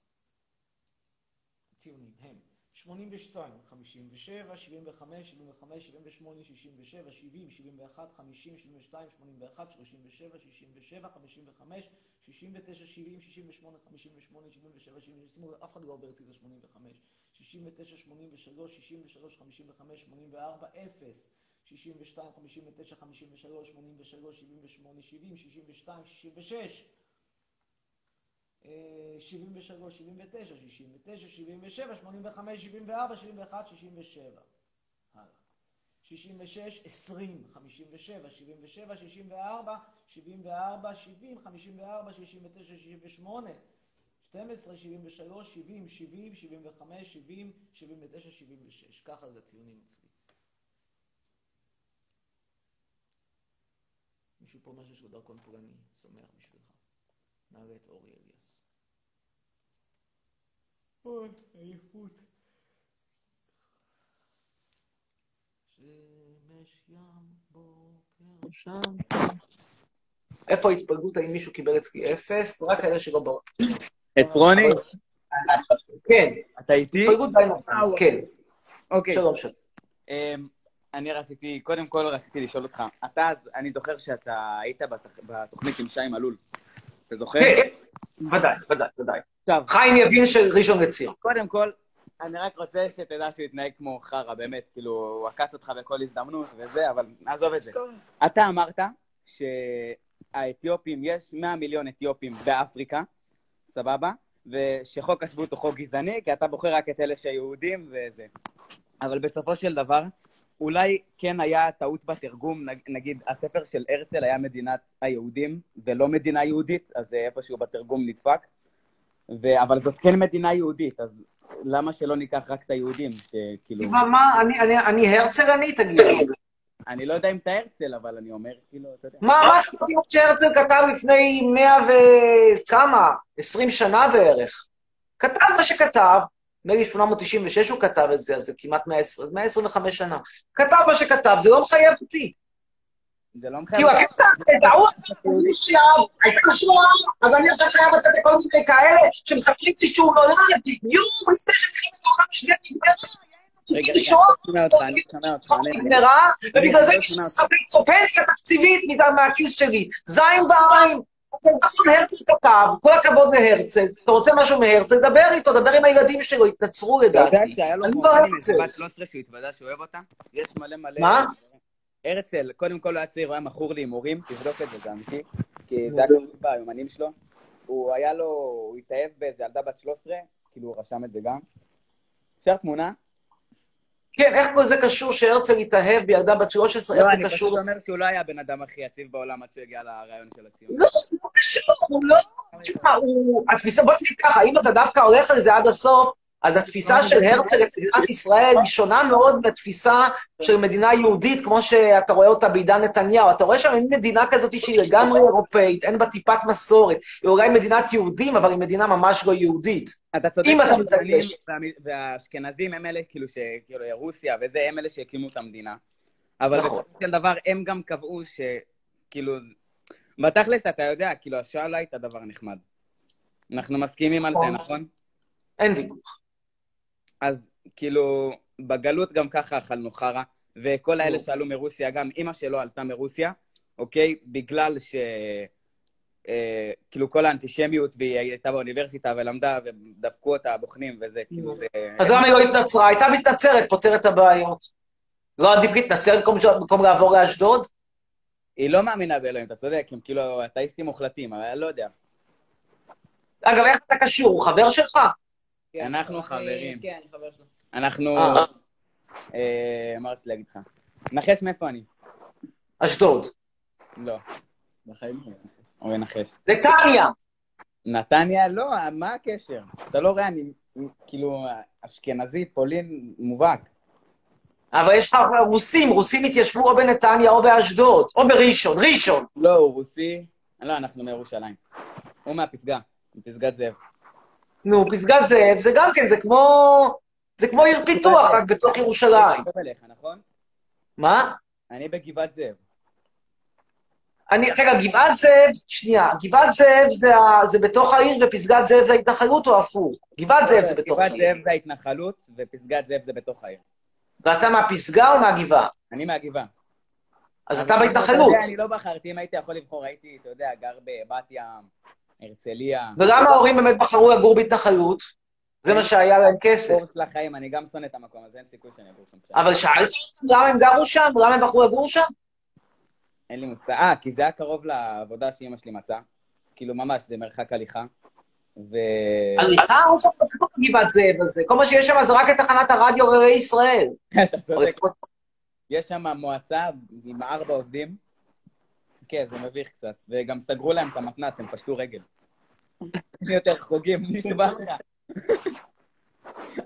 הציונים הם 82, 57, 75, 75, 78, 67, 70, 71, 50, 72, 81, 37, 67, 55, 69, 70, 68, 58, 77, 70, שימו לב, אף אחד לא עובר אצלי ל-85, 69, 83, 63, 55, 84, 0, 62, 59, 53, 83, 78, 70, 62, 66, 73, 79, 69, 77, 85, 74, 71, 67. הלאה. 66, 20, 57, 77, 64, 74, 70, 54, 69, 68, 12, 73, 70, 70, 75, 70, 79, 76. ככה זה הציונים אצלי. מישהו פה אומר שיש לו דרכון פולני, שמח בשבילך. נעלה את אורי אליאס. אוי, עייפות. שמש ים בוקר שם. איפה ההתפלגות? האם מישהו קיבל אצלי אפס? רק אלה שלא באו. עפרוני? כן. אתה איתי? התפלגות בין... כן. אוקיי. שלום, שלום. אמ, אני רציתי, קודם כל רציתי לשאול אותך, אתה, אני זוכר שאתה היית בתוכ- בתוכנית עם שי מלול. אתה זוכר? כן, ודאי, ודאי, ודאי. עכשיו, חיים יבין של ראשון לציון. קודם כל, אני רק רוצה שתדע שהוא יתנהג כמו חרא, באמת, כאילו, הוא עקץ אותך בכל הזדמנות וזה, אבל נעזוב את זה. אתה אמרת שהאתיופים, יש 100 מיליון אתיופים באפריקה, סבבה? ושחוק השבות הוא חוק גזעני, כי אתה בוחר רק את אלה שיהודים וזה. אבל בסופו של דבר, אולי כן היה טעות בתרגום, נג- נגיד הספר של הרצל היה מדינת היהודים ולא מדינה יהודית, אז זה איפשהו בתרגום נדפק. ו... אבל זאת כן מדינה יהודית, אז למה שלא ניקח רק את היהודים? שכאילו... מה, מה, אני- אני- אני הרצל אני, תגיד לי. אני לא יודע אם אתה הרצל, אבל אני אומר, כאילו, אתה יודע. מה, מה אכפת לי שהרצל כתב לפני מאה וכמה? עשרים שנה בערך. כתב מה שכתב, נדמה לי 896 הוא כתב את זה, אז זה כמעט 120, 125 שנה. כתב מה שכתב, זה לא מחייב אותי. זה לא מחייב... כאילו, הקטע הזה, טעות, הייתה שואה, אז אני עכשיו חייב לתת לכל מיני כאלה שמספרים לי שהוא נולד, בדיוק לפני שמתחילים המשנה נגמרה, רגע, הציל רגע, לא שומע אותך, אני לא שומע אותך, נגמרה, ובגלל זה לא יש. לך פנסיה תקציבית מהכיס שלי. זין בעין. נכון, הרצל כתב, כל הכבוד להרצל. אתה רוצה משהו מהרצל, דבר איתו, דבר עם הילדים שלו, התנצרו אתה יודע לדעתי. שהיה לו אני לא מורה עם הרצל. איזה בת 13 שהוא התוודה שהוא אוהב אותה? יש מלא מלא... מה? הרצל, קודם כל הוא היה צעיר, הוא היה מכור להימורים, תבדוק את זה, אמיתי. כי זה היה כתוב ביומנים שלו. הוא היה לו, הוא התאהב באיזה ילדה בת 13, כאילו הוא רשם את זה גם. אפשר תמונה? כן, איך כל זה קשור שהרצל התאהב בילדה בת 13? איך לא, זה אני קשור? פשוט אומר שהוא לא היה הבן אדם הכי יציב בעולם עד שהוא הגיע לרעיון של הציונות. לא, זה לא קשור, הוא לא... תשמע, הוא... התפיסה, בוא נגיד ככה, אם אתה דווקא הולך על זה עד הסוף, אז התפיסה של הרצל למדינת ישראל היא שונה מאוד מהתפיסה של מדינה יהודית, כמו שאתה רואה אותה בעידן נתניהו. אתה רואה שם מדינה כזאת שהיא לגמרי אירופאית, אין בה טיפת מסורת. היא אולי מדינת יהודים, אבל היא מדינה ממש לא יהודית. אתה צודק אם אתה. והמ- והאשכנזים הם אלה, כאילו, ש... כאילו, רוסיה וזה, הם אלה שהקימו את המדינה. אבל נכון. בסופו של דבר, הם גם קבעו ש... כאילו... בתכלס, אתה יודע, כאילו, השואה לא הייתה דבר נחמד. אנחנו מסכימים על זה, נכון. נכון? אין ויכוח. אז כאילו, בגלות גם ככה אכלנו חרא, וכל האלה שעלו מרוסיה, גם אימא שלו עלתה מרוסיה, אוקיי? בגלל ש... אה, כאילו כל האנטישמיות, והיא הייתה באוניברסיטה ולמדה, ודפקו אותה בוחנים וזה, כאילו זה... אז למה היא לא התנצרה? הייתה מתנצרת, פותרת את הבעיות. לא עדיף להתנצר במקום ש- במקום לעבור לאשדוד? היא לא מאמינה באלוהים, אתה צודק, הם כאילו אתאיסטים מוחלטים, אבל אני לא יודע. אגב, איך אתה קשור? הוא חבר שלך? אנחנו חברים. כן, חבר שלו. אנחנו... אה. אה, מה רציתי להגיד לך? נחש מאיפה אני. אשדוד. לא. בחיים לא. או נחש. נתניה. נתניה? לא, מה הקשר? אתה לא רואה, אני כאילו אשכנזי, פולין, מובהק. אבל יש לך רוסים, רוסים התיישבו או בנתניה או באשדוד, או בראשון, ראשון. לא, הוא רוסי. לא, אנחנו מירושלים. הוא מהפסגה, מפסגת זאב. נו, פסגת זאב, זה גם כן, זה כמו... זה כמו עיר פיתוח, רק בתוך ירושלים. נכון? מה? אני בגבעת זאב. אני, רגע, גבעת זאב, שנייה, גבעת זאב זה, ה- זה בתוך העיר ופסגת זאב זה ההתנחלות או הפוך? גבעת זאב זה בתוך גבעת העיר. זאב זה ההתנחלות, ופסגת זאב זה בתוך העיר. ואתה מהפסגה או מהגבעה? אני מהגבעה. אז אתה בהתנחלות. אני לא בחרתי, אם הייתי יכול לבחור, הייתי, אתה יודע, גר בבת ים, הרצליה. ולמה ההורים באמת בחרו לגור בהתנחלות? זה מה שהיה להם כסף. קורס לחיים, אני גם שונא את המקום הזה, אין סיכוי שאני אגור שם. אבל שאלת אותם למה הם גרו שם? למה הם בחרו לגור שם? אין לי מושג. אה, כי זה היה קרוב לעבודה שאימא שלי מצאה. כאילו, ממש, זה מרחק הליכה. ו... הליכה או בקבוק גבעת זאב הזה? כל מה שיש שם זה רק את תחנת הרדיו גלי ישראל. יש שם מועצה עם ארבע עובדים. כן, זה מביך קצת. וגם סגרו להם את המתנ"ס, הם פשטו רגל. אין יותר חוגים, נשבע לך.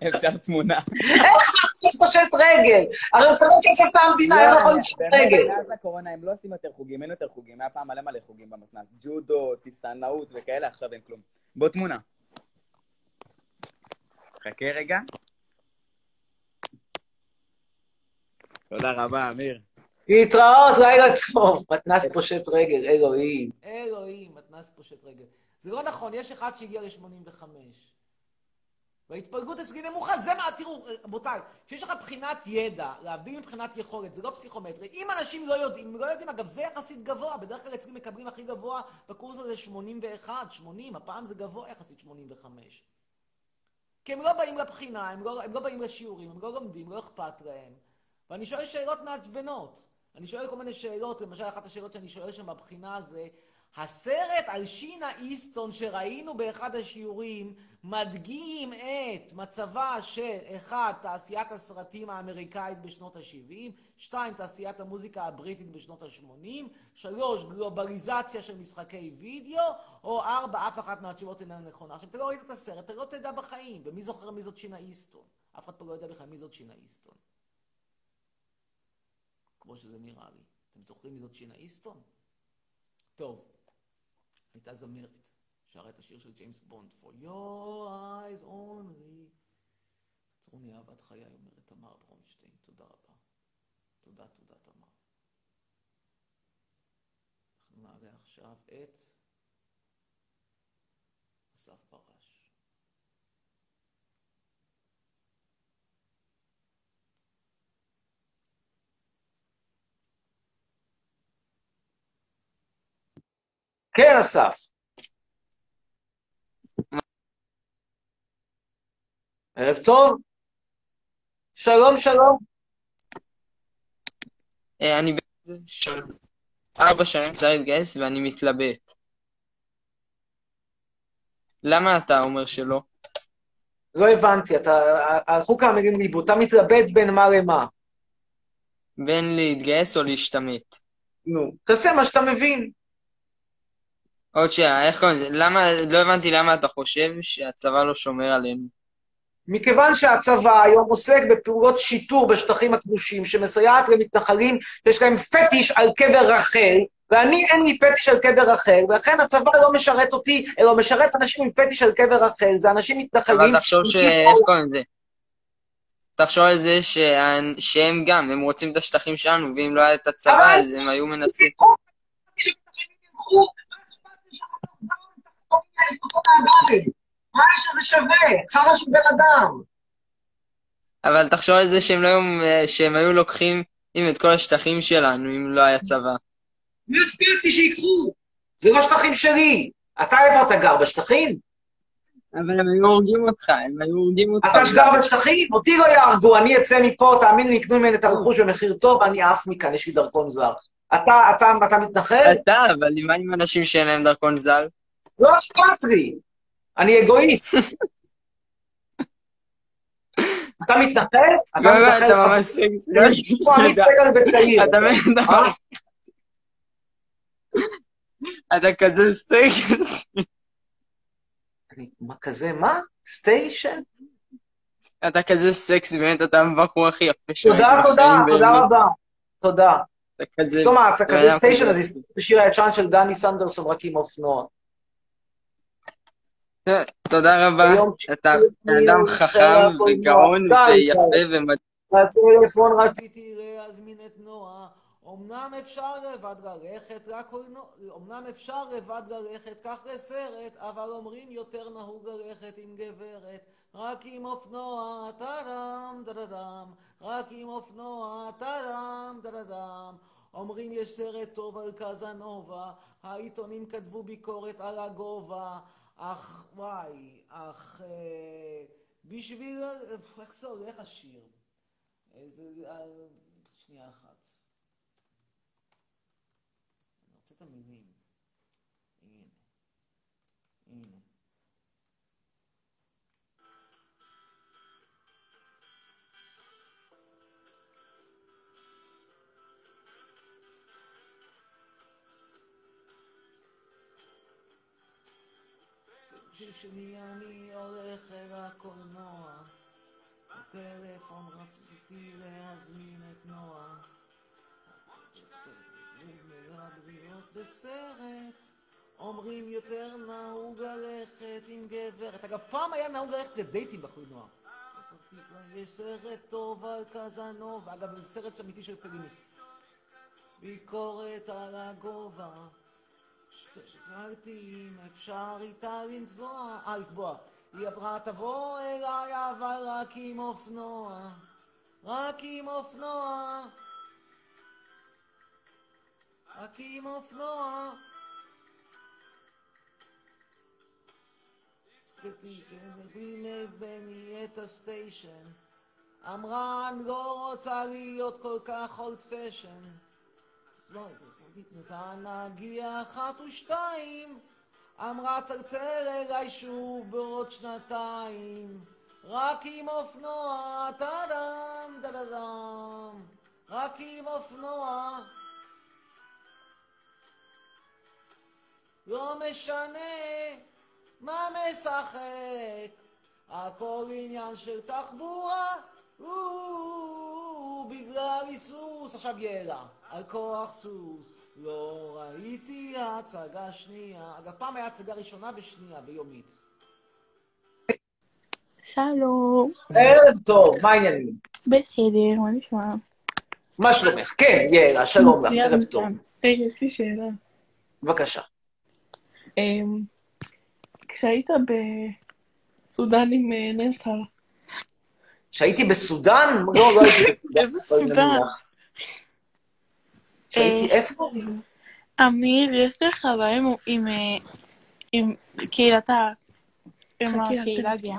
אפשר תמונה. איך אתה פושט רגל? הרי הוא מקבל כסף מהמדינה, איך יכול לפשוט רגל? מאז הקורונה הם לא עושים יותר חוגים, אין יותר חוגים. היה פעם מלא מלא חוגים במתנ"ס. ג'ודו, טיסנאות וכאלה, עכשיו אין כלום. בוא תמונה. חכה רגע. תודה רבה, אמיר. להתראות, לילה טוב. מתנ"ס פושט רגל, אלוהים. אלוהים, מתנ"ס פושט רגל. זה לא נכון, יש אחד שהגיע ל-85. וההתפלגות אצלי נמוכה, זה מה, תראו, רבותיי, כשיש לך בחינת ידע, להבדיל מבחינת יכולת, זה לא פסיכומטרי. אם אנשים לא יודעים, לא יודעים, אגב, זה יחסית גבוה, בדרך כלל אצלי מקבלים הכי גבוה בקורס הזה 81, 80, הפעם זה גבוה יחסית 85. כי הם לא באים לבחינה, הם לא, הם לא באים לשיעורים, הם לא לומדים, לא אכפת להם. ואני שואל שאלות מעצבנות. אני שואל כל מיני שאלות, למשל, אחת השאלות שאני שואל שם בבחינה זה, הסרט על שינה איסטון שראינו באחד השיעורים מדגים את מצבה של אחד, תעשיית הסרטים האמריקאית בשנות ה-70, שתיים, תעשיית המוזיקה הבריטית בשנות ה-80, שלוש, גלובליזציה של משחקי וידאו, או ארבע, אף אחת מהתשובות איננה נכונה. עכשיו, אתה לא ראית את הסרט, אתה לא תדע בחיים, ומי זוכר מי זאת שינה איסטון? אף אחד פה לא יודע בכלל מי זאת שינה איסטון. כמו שזה נראה לי. אתם זוכרים מי זאת שינה איסטון? טוב, הייתה זמרת, שרה את השיר של ג'יימס בונד, For your eyes only. עצרוני אהבת חיי, אומרת תמר ברונשטיין, תודה רבה. תודה, תודה, תמר. אנחנו נעלה עכשיו את אסף ברש. כן, אסף. ערב טוב. שלום, שלום. אה, אני של ארבע שנים צריך להתגייס ואני מתלבט. למה אתה אומר שלא? לא הבנתי, אתה... הלכו כמה מילים לאיבוד. אתה מתלבט בין מה למה. בין להתגייס או להשתמט. נו, תעשה מה שאתה מבין. עוד שאלה, איך קוראים לזה? למה, לא הבנתי למה אתה חושב שהצבא לא שומר עלינו. מכיוון שהצבא היום עוסק בפעולות שיטור בשטחים הכבושים, שמסייעת למתנחלים שיש להם פטיש על קבר רחל, ואני אין לי פטיש על קבר רחל, ולכן הצבא לא משרת אותי, אלא משרת אנשים עם פטיש על קבר רחל, זה אנשים מתנחלים. אבל תחשוב ש... איך קוראים לזה? תחשוב על זה שה- שהם גם, הם רוצים את השטחים שלנו, ואם לא היה את הצבא, אז הם היו מנסים. מה יש שזה שווה? חרא של בן אדם. אבל תחשוב על זה שהם לא היו, שהם היו לוקחים עם את כל השטחים שלנו, אם לא היה צבא. מי אכפת לי שיקחו? זה לא שטחים שלי. אתה איפה אתה גר? בשטחים? אבל הם היו הורגים אותך, הם היו הורגים אותך. אתה שגר בשטחים? אותי לא יהרגו, אני אצא מפה, תאמין לי, יקנו ממני את הרכוש במחיר טוב, אני עף מכאן, יש לי דרכון זר. אתה, אתה, אתה מתנחל? אתה, אבל מה עם אנשים שאין להם דרכון זר? לא אכפת לי. אני אגואיסט. אתה מתנחל? אתה לא, לא, מתנחל אתה. ממש סקס. פה עמית סגל בצעיר. אתה. אה? אתה כזה סטייק. אני- מה כזה, מה? סטיישן? אתה כזה סקסי, באמת, אתה הבחור הכי יפה שראיתי תודה, תודה, תודה. רבה. תודה. אתה כזה... פתאום אתה כזה סטיישן, אז את השיר הישן של דני סנדרסון, רק עם אופנוע. תודה רבה. אתה אדם חכם וגאון ויפה ומדהים. בטלפון רציתי להזמין את נועה, אמנם אפשר לבד ללכת לקולנוע, אמנם אפשר לבד ללכת כך לסרט, אבל אומרים יותר נהוג ללכת עם גברת, רק עם אופנוע, טאדם, דדדם, רק עם אופנוע, טאדם, דדדם. אומרים יש סרט טוב על קזנובה, העיתונים כתבו ביקורת על הגובה, אך וואי, אך אה, בשביל... איך זה הולך השיר? איזה... אה, שנייה אחת. אני רוצה את המילים. הנה. הנה. שלי אני הולך אל הקולנוע, בטלפון רציתי להזמין את נועה. מרדריות בסרט, אומרים יותר נהוג ללכת עם גברת. אגב, פעם היה נהוג ללכת לדייטים בקולנוע. יש סרט טוב על קזנובה, אגב, זה סרט אמיתי של פליני. ביקורת על הגובה. שאלתי אם אפשר איתה לנסוע, אה, לקבוע. היא עברה, תבוא אליי, אבל רק עם אופנוע. רק עם אופנוע. רק עם אופנוע. בני את הסטיישן. אמרה, אני לא רוצה להיות כל כך אולד פשן. נכנסה נגיע אחת ושתיים, אמרה צרצר אליי שוב בעוד שנתיים, רק עם אופנוע, טאדם, טאדם, רק עם אופנוע. לא משנה מה משחק, הכל עניין של תחבורה, בגלל היסוס. עכשיו יאללה, על כוח סוס, לא ראיתי הצגה שנייה. אגב, פעם היה הצגה ראשונה ושנייה ביומית. שלום. ערב טוב, מה העניינים? בסדר, מה נשמע? מה שלומך? כן, יאללה, שלום לך, ערב טוב. רגע, יש לי שאלה. בבקשה. אמ, כשהיית בסודאן עם אה, נלסל, שהייתי בסודאן? לא, לא הייתי בסודאן. איזה סודאן? שהייתי אה, איפה? אמיר, יש לך בעיה עם- עם, אה, קהילת ה... עם הקהילה הגאה?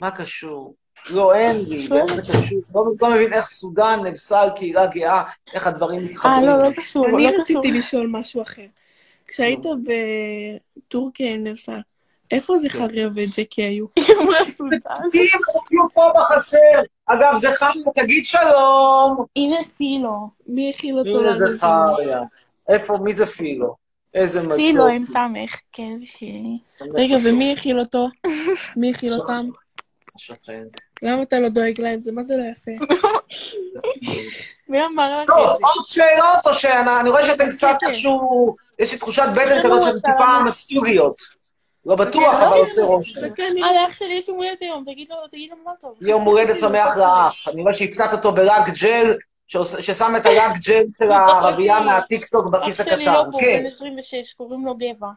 מה קשור? לא, אין לי, איך זה קשור? לא לא מבין איך סודאן נבסה על קהילה גאה, איך הדברים מתחברים. אה, לא, לא קשור, אני לא קשור. רציתי לשאול משהו אחר. כשהיית בטורקיה עם איפה זכריה וג'קי היו? הם חוקרים פה בחצר. אגב, זה חם, תגיד שלום. הנה פילו. מי הכיל אותו הנה? זכריה. איפה, מי זה פילו? איזה מתוק. פילו עם סמך, כן, שלי. רגע, ומי הכיל אותו? מי הכיל אותם? שכן. למה אתה לא דואג להם? זה מה זה לא יפה. מי אמר לך טוב, זה? עוד שאלות או שאני אני רואה שאתם קצת איכשהו, יש לי תחושת בטן כזאת שאתם טיפה מסטוגיות. לא בטוח, אבל עושה רושם. על אח שלי יש יום הולדת היום, תגיד לו, תגיד לו מזל טוב. יום הולדת שמח לאח. אני רואה שהקצת אותו בלק ג'ל, ששם את הלק ג'ל של הערבייה מהטיקטוק בכיס אח שלי לא הקטן. פה, כן, בן 26, קוראים לו גבע.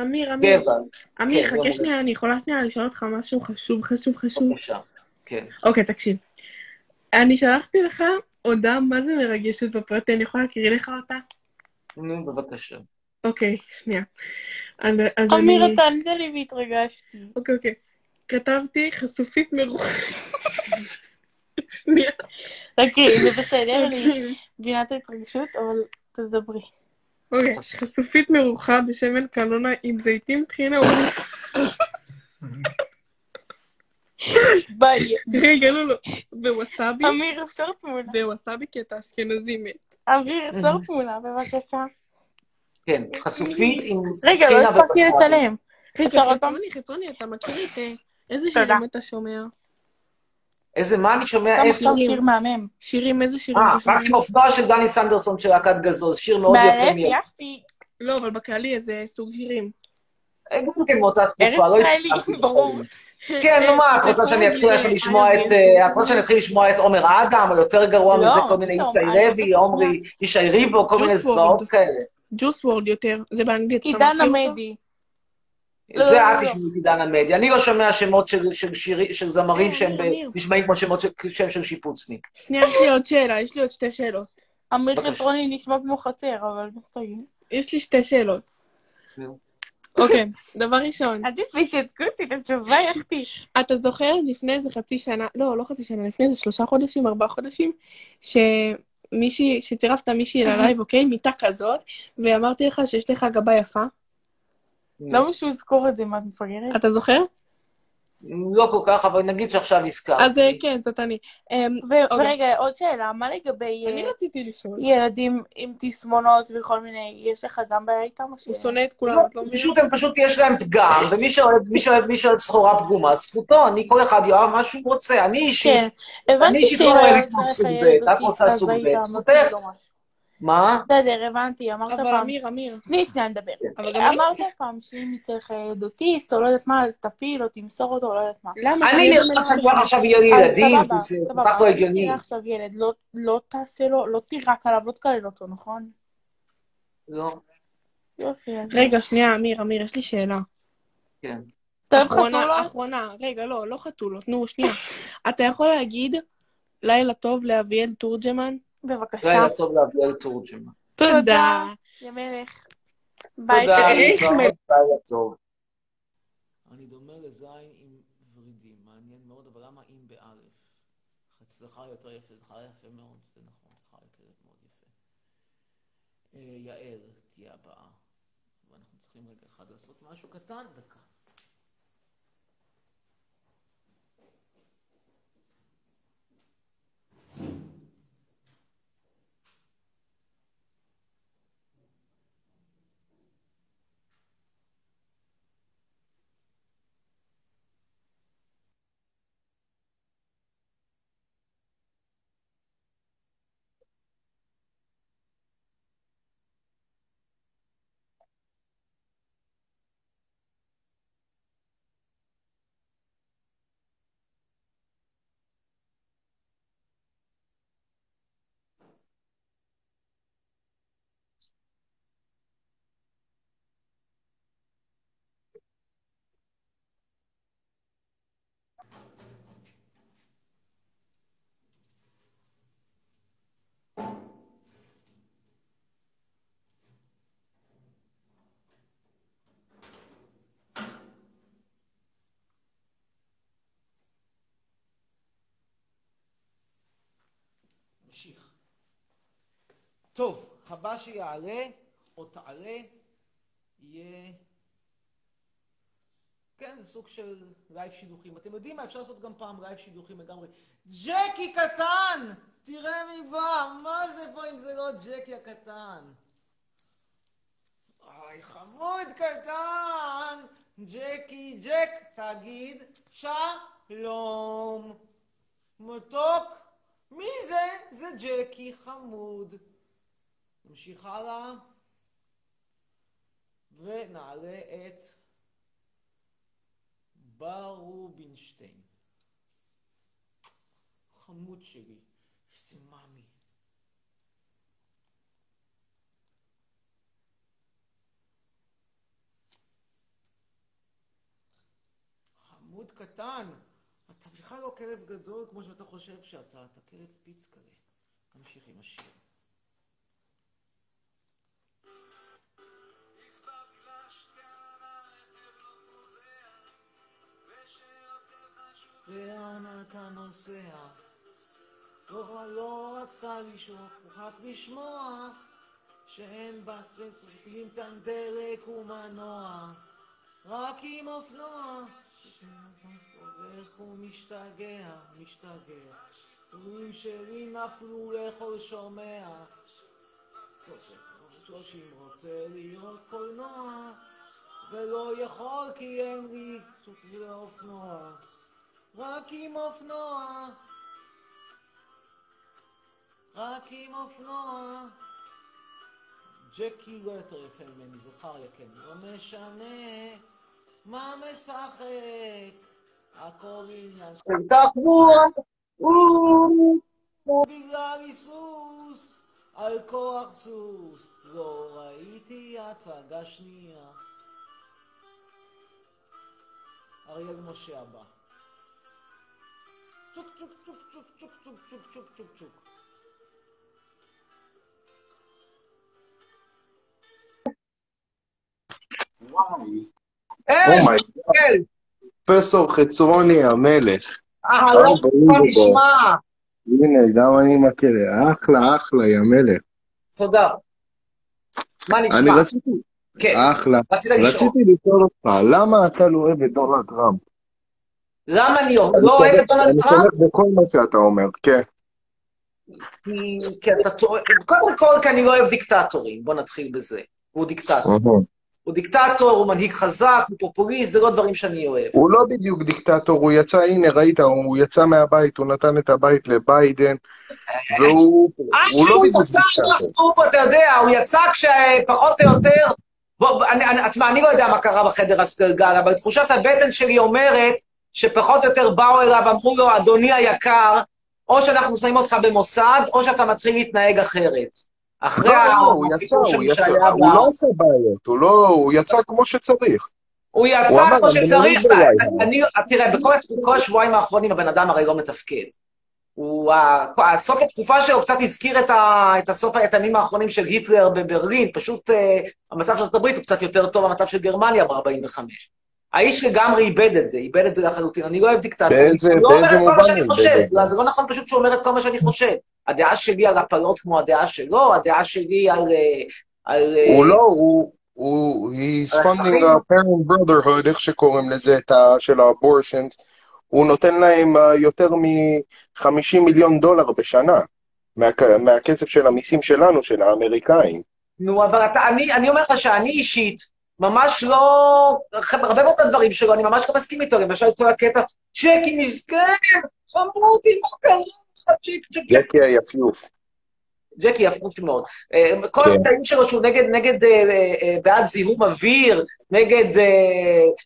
אמיר, אמיר, גבע. אמיר, כן, חכה שנייה, אני יכולה שנייה לשאול אותך משהו חשוב, חשוב, חשוב? בבקשה. כן. אוקיי, תקשיב. אני שלחתי לך הודעה מה זה מרגשת בפרטי, אני יכולה להקריא לך אותה? נו, בבקשה. אוקיי, שנייה. אמיר, אתה ענית לי והתרגשתי. אוקיי, אוקיי. כתבתי חשופית מרוחקת. שנייה. תקריא, זה בסדר, אני אוקיי. מבינה את ההתרגשות, אבל תדברי. אוקיי, חשופית מרוחה בשמן קנונה עם זיתים, טחינה ו... ביי. רגע, לא, לא. וווסאבי. אמיר, אפשר תמונה. וווסאבי כי אתה אשכנזי מת. אמיר, אפשר תמונה, בבקשה. כן, חשופית עם רגע, לא הספקתי. לצלם. אפשר עוד פעם? חצרוני, אתה מכיר את... אה, איזה. שירים אתה שומע? איזה, מה אני שומע? איפה? עכשיו שיר מהמם. שירים, איזה שירים אה, אתה שומע? רק עם של דני סנדרסון של להקת גזוז, שיר מאוד יפה מאלף. יפי. לא, אבל בכללי איזה סוג שירים. גם כן מאותה ארץ תקופה, לא ישראלי, התחלתי. ברור. כן, נו מה, את רוצה שאני אתחיל עכשיו לשמוע את... אה, את רוצה שאני אתחיל לשמוע את עומר אדם, או יותר גרוע לא, מזה, כל מיני אני לוי, עומרי, ישי ריבו, כל מיני זוועות. כאלה. ג'וס וורד יותר, זה באנגלית. עידן? עמדי. את זה את. תשמעי את עידן עמדי. אני לא שומע שמות של- זמרים כן, שהם. נשמעים כמו שמות של- שם של שיפוצניק. שנייה, יש לי עוד שאלה, יש לי עוד שתי שאלות. אמיר. חצרוני נשמע כמו חצר, אבל בסדר. יש לי שתי שאלות. אוקיי, דבר ראשון, עדיף לי שתקוסי את התשובה, יחתי. אתה זוכר לפני איזה חצי שנה, לא, לא חצי שנה, לפני איזה שלושה חודשים, ארבעה חודשים, שמישהי, שצירפת מישהי ללייב, אוקיי, מיטה כזאת, ואמרתי לך שיש לך גבה יפה. למה שהוא יזכור את זה, מה את מפגרת? אתה זוכר? לא כל כך, אבל נגיד שעכשיו הזכרתי. אז אה, כן, זאת אני. אמ, אוקיי. ורגע, עוד שאלה, מה לגבי אני אה, רציתי לשאול. ילדים עם תסמונות וכל מיני, יש לך גם בעיה איתם. הוא שונא את כולם, את לא מבינה? פשוט הם פשוט יש להם פגם, ומי שאוהב, מי שאוהב, מי שאוהב סחורה פגומה, זכותו, אני כל אחד יאהב מה שהוא רוצה. אני אישית, כן, אני אישית לא אוהבת צריך סוג ב', את רוצה סוג ב', זכותך. מה? בסדר, הבנתי, אמרת אבל פעם. אמיר, אמיר. תני שנייה לדבר. אבל אני... אמרת פעם שאם יצטרך ילד אוטיסט, או לא יודעת מה, אז תפיל או תמסור אותו, לא יודעת מה. למה? אני נראה לך בן שכבר עכשיו יהיו ילדים, סבבה, זה כל סבבה. כך לא אבל הגיוני. תראה עכשיו ילד, לא- לא תעשה לו, לא תירק עליו, לא תקלל אותו, נכון? לא, יופי. רגע, שנייה, אמיר, אמיר, יש לי שאלה. כן. אתה אוהב חתולות? אחרונה, רגע, לא, לא חתולות, נו, שנייה. אתה יכול להגיד לילה טוב לאביאל תורג'מן? בבקשה. לילה טוב לאביאל תורג'מן. תודה. יא מלך. ביי. תודה, לילה טוב. אני דומה לזין עם ורידים, מעניין מאוד, אבל למה אם באלף? אצלך יותר יפה, זכר יפה מאוד, זה נכון. סליחה, יקירת מאוד יפה. אה, יעל תהיה הבאה. ואנחנו צריכים רגע אחד לעשות משהו קטן, דקה. נמשיך. טוב, הבא שיעלה, או תעלה, יהיה... כן, זה סוג של לייב שידוכים. אתם יודעים מה? אפשר לעשות גם פעם לייב שידוכים לגמרי. ג'קי קטן! תראה מי בא! מה זה פה אם זה לא ג'קי הקטן? אוי, חמוד קטן! ג'קי, ג'ק, תגיד שלום. מתוק. מי זה? זה ג'קי חמוד. נמשיך הלאה. ונעלה את בר רובינשטיין. חמוד שלי, איזה מאמי. חמוד קטן, אתה בכלל לא כלב גדול כמו שאתה חושב שאתה, אתה כלב פיץ כזה. נמשיך עם השיר. לאן אתה נוסע? לא, לא רצתה לשמוע, רק לשמוע שאין בצל צריכים כאן דלק ומנוע. רק עם אופנוע הולך ומשתגע, משתגע. תורים שלי נפלו לכל שומע. שלושים רוצה לראות קולנוע ולא יכול כי אין לי לאופנוע רק עם אופנוע. רק עם אופנוע. ג'קי לא יותר יפה ממני, זכריה כן, לא משנה מה משחק, הכל עניין של תחבורה, בגלל היסוס, על כוח סוס, לא ראיתי הצגה שנייה. אריאל משה הבא. צ'וק צ'וק צ'וק צ'וק צ'וק צ'וק צ'וק צ'וק צ'וק צ'וק וואי. היי, אומייי. כן. פרופסור חצרוני המלך. אהלן, מה נשמע? הנה, גם אני מכיר. אחלה, אחלה, יא מלך. תודה. מה נשמע? אני רציתי... כן, אחלה. רציתי לשאול אותך, למה אתה לא אוהב את דונלד טראמפ? למה אני לא אוהב את דונלד אני טראמפ? תומך בכל מה שאתה אומר, כן. כי אתה טועה, קודם כל כי אני לא אוהב דיקטטורים, בוא נתחיל בזה. הוא דיקטטור. אהה. הוא דיקטטור, הוא מנהיג חזק, הוא פופוליסט, זה לא דברים שאני אוהב. הוא לא בדיוק דיקטטור, הוא יצא, הנה, ראית, הוא יצא מהבית, הוא נתן את הבית לביידן, והוא לא שהוא בדיוק יצא, דיקטטור. אתה יודע, הוא יצא כשפחות או יותר... בוא, אני, אני, תשמע, אני לא יודע מה קרה בחדר הסגלגל, אבל תחושת הבטן שלי אומרת שפחות או יותר באו אליו, אמרו לו, אדוני היקר, או שאנחנו שמים אותך במוסד, או שאתה מתחיל להתנהג אחרת. אחי לא, לא, הוא הסיפור הוא שם יצא, שהיה הוא ב... לא עשה בעיות, הוא לא, הוא יצא כמו שצריך. הוא הוא יצא אמר, כמו אני שצריך, מוריד ב wave. אני, תראה, בכל כל השבועיים האחרונים הבן אדם הרי לא מתפקד. הוא, הסוף התקופה שלו קצת הזכיר את, ה, את הסוף, את הימים האחרונים של היטלר בברלין, פשוט אה, המצב של ארצות הברית הוא קצת יותר טוב מהמצב של גרמניה ב-45. האיש לגמרי איבד את זה, איבד את זה לחלוטין. אני לא אוהב דיקטטורים. באיזה- הוא לא אומר את כל מה מובן שאני חושב, לא, זה לא נכון פשוט שהוא אומר את כל מה שאני חושב. הדעה שלי על הפלות כמו הדעה שלו, הדעה שלי על... אה, על אה, הוא לא, הוא, הוא, he's funding a parent brotherhood, איך שקוראים לזה, את ה... של האבורשנס. הוא נותן להם אה, יותר מ-50 מיליון דולר בשנה, מה- מהכסף של המיסים שלנו, של האמריקאים. נו, אבל אתה, אני, אני אומר לך שאני אישית ממש לא... הרבה מאוד הדברים שלו, אני ממש לא מסכים איתו, למשל כל הקטע, ג'קי מסכן, חמודי, מה קרה לך, ג'ק, ג'ק, ג'ק. ג'קי היפיוף. ג'קי יפוף מאוד. אה, כל כן. הקטעים שלו שהוא נגד, נגד, אה, אה, בעד זיהום אוויר, נגד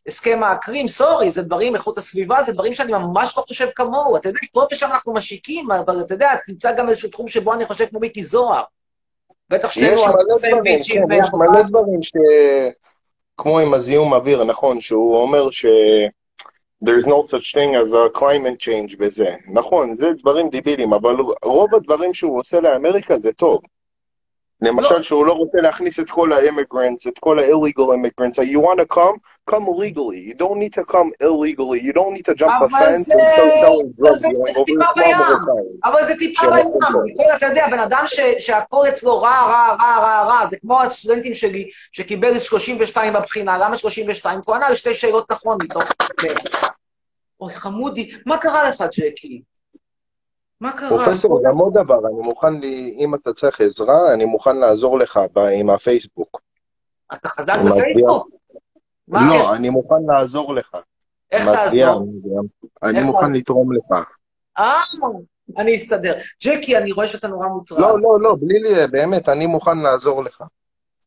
הסכם האקרים, סורי, זה דברים, איכות הסביבה, זה דברים שאני ממש לא חושב כמוהו. אתה יודע, פה ושם אנחנו משיקים, אבל אתה יודע, תמצא גם איזשהו תחום שבו אני חושב כמו מיקי זוהר. בטח יש שנינו מלא דברים, סנדוויצ'ים כן, יש מלא דברים ש... כמו עם הזיהום אוויר, נכון, שהוא אומר ש... there's no such thing as a climate change וזה. נכון, זה דברים דיבילים, אבל רוב הדברים שהוא עושה לאמריקה זה טוב. למשל, שהוא לא רוצה להכניס את כל ה-immigrants, את כל ה-illegal immigrants. You want to come? Come legally. You don't need to come illegally. You don't need to jump a אבל fence זה... and start selling אבל drugs. know, זה טיפה בים. אבל זה טיפה בים. אתה יודע, בן אדם ש, שהכל אצלו רע, רע, רע, רע, רע, זה כמו הסטודנטים שלי, שקיבל 32 בבחינה. למה 32? כי הוא ענה על שתי שאלות נכון מתוך... אוי, חמודי, מה קרה לך, ג'קי? מה קרה? פרופסור, גם עוד דבר, אני מוכן, לי, אם אתה צריך עזרה, אני מוכן לעזור לך ב- עם הפייסבוק. אתה חזק בפייסבוק? מה, איך- לא, אני מוכן לעזור לך. איך תעזור? אני איך מוכן תעזור? לתרום לך. אה, אני אסתדר. ג'קי, אני רואה שאתה נורא מוטרד. לא, לא, לא, בלי לי, באמת, אני מוכן לעזור לך.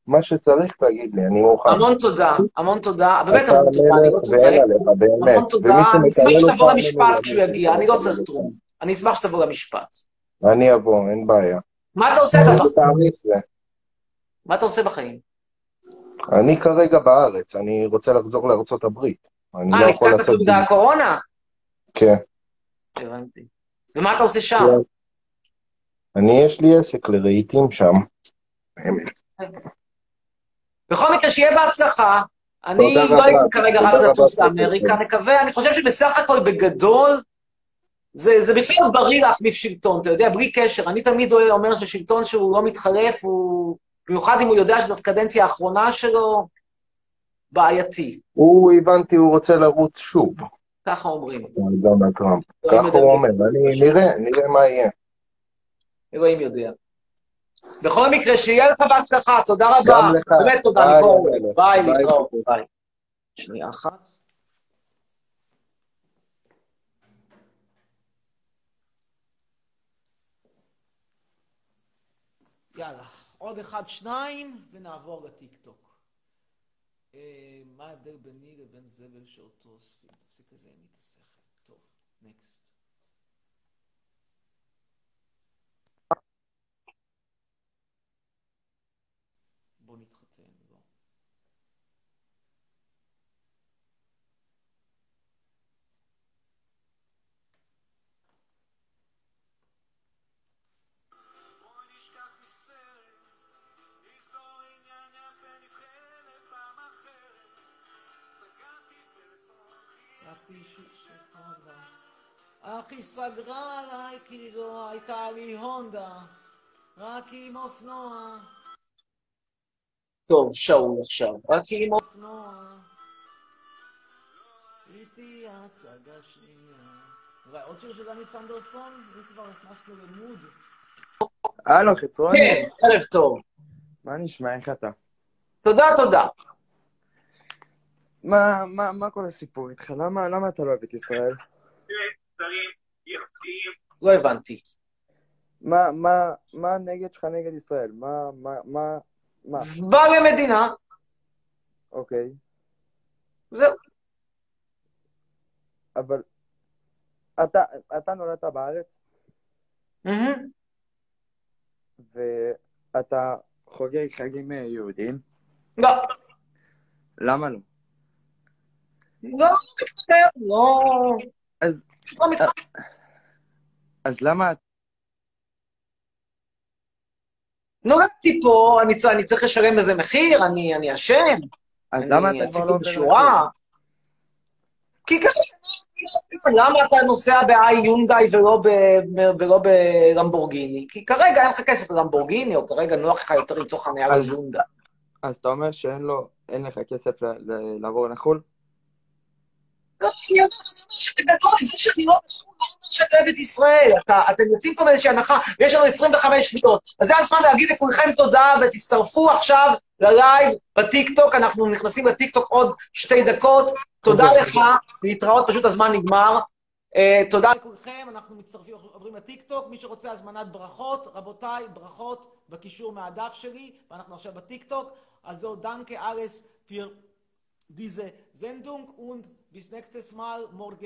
מה שצריך, תגיד לי, אני מוכן. המון תודה, המון תודה. באמת אתה המון תודה, אני לא באמת. המון תודה. אני אשמח שתבוא למשפט כשהוא יגיע, אני לא צריך תרום. אני אשמח שתבוא למשפט. אני אבוא, אין בעיה. מה אתה עושה בחיים? זה? מה אתה עושה בחיים? אני כרגע בארץ, אני רוצה לחזור לארצות הברית. אני לא אה, יכול נתקעת לצאת... בגלל הקורונה? כן. הבנתי. ומה אתה עושה שם? אני, יש לי עסק לרהיטים שם. בכל מקרה, שיהיה בהצלחה. אני לא. הייתי כרגע רץ לטוס. לאמריקה, נקווה, אני חושב שבסך הכל בגדול, זה, זה בכלל בריא להחליף שלטון, אתה יודע, בלי קשר. אני תמיד אומר ששלטון שהוא לא מתחלף, הוא, במיוחד אם הוא יודע שזאת קדנציה האחרונה שלו, בעייתי. הוא, הבנתי, הוא רוצה לרוץ שוב. ככה אומרים. דונלד טראמפ. ככה. הוא אומר. אני, נראה, נראה מה יהיה. אלוהים יודע. בכל מקרה, שיהיה לך בהצלחה, תודה רבה. גם לך. באמת תודה. הלב. ביי, להתראות. ביי. שנייה אחת. יאללה, עוד אחד, שניים, ונעבור לטיקטוק. אה, מה ההבדל ביני לבין זבל שאותו אוספים? תפסיק לזה, אין לי את השכל. טוב, נקסט. בוא נתחתן, היא סגרה עליי כי לא הייתה לי הונדה, רק עם אופנוע. טוב, שאול עכשיו, רק עם אופנוע. איתי הצגה שנייה. אולי עוד שיר של דני סנדרסון? אם כבר נכנסנו למוד. הלו, חצרוני. כן, ערב טוב. מה נשמע, איך אתה? תודה, תודה. מה, מה, מה כל הסיפור איתך? למה, למה אתה לא אוהב את ישראל? לא הבנתי. מה, מה, מה הנגד שלך נגד ישראל? מה, מה, מה, מה? זוועה למדינה. אוקיי. זהו. אבל אתה, אתה נולדת בארץ, מהמם. ואתה חוגג חגים אה, יהודיים? לא. למה לא? לא לא... אז... לא מתחבר. אז למה... נולדתי פה, אני צריך, אני צריך לשלם איזה מחיר, אני, אני אשם. אז למה אתה כבר לא עובר בשורה. לחו"ל? כי ככה למה אתה נוסע ב-i יונדאי ולא ב- ולא בלמבורגיני? כי כרגע אין לך כסף ללמבורגיני, או כרגע נוח לך יותר למצוא חניה ליונדאי. אז אתה אומר שאין לו, אין לך כסף ל- ל- לעבור לחו"ל? לא, אני אומרת שבגדול זה שאני לא בחו"ל, לא אומר שאני אוהב את ישראל. אתם יוצאים פה מאיזושהי הנחה, ויש לנו 25 שניות. אז זה הזמן להגיד לכולכם תודה, ותצטרפו עכשיו ללייב בטיקטוק. אנחנו נכנסים לטיקטוק עוד שתי דקות. תודה. לך, להתראות, פשוט הזמן נגמר. אה, תודה לכולכם, אנחנו מצטרפים, עוברים לטיקטוק. מי שרוצה הזמנת ברכות, רבותיי, ברכות בקישור מהדף שלי, ואנחנו עכשיו בטיקטוק. אז זהו, דנקה אלס פיר diese Sendung und bis nächstes Mal morgen.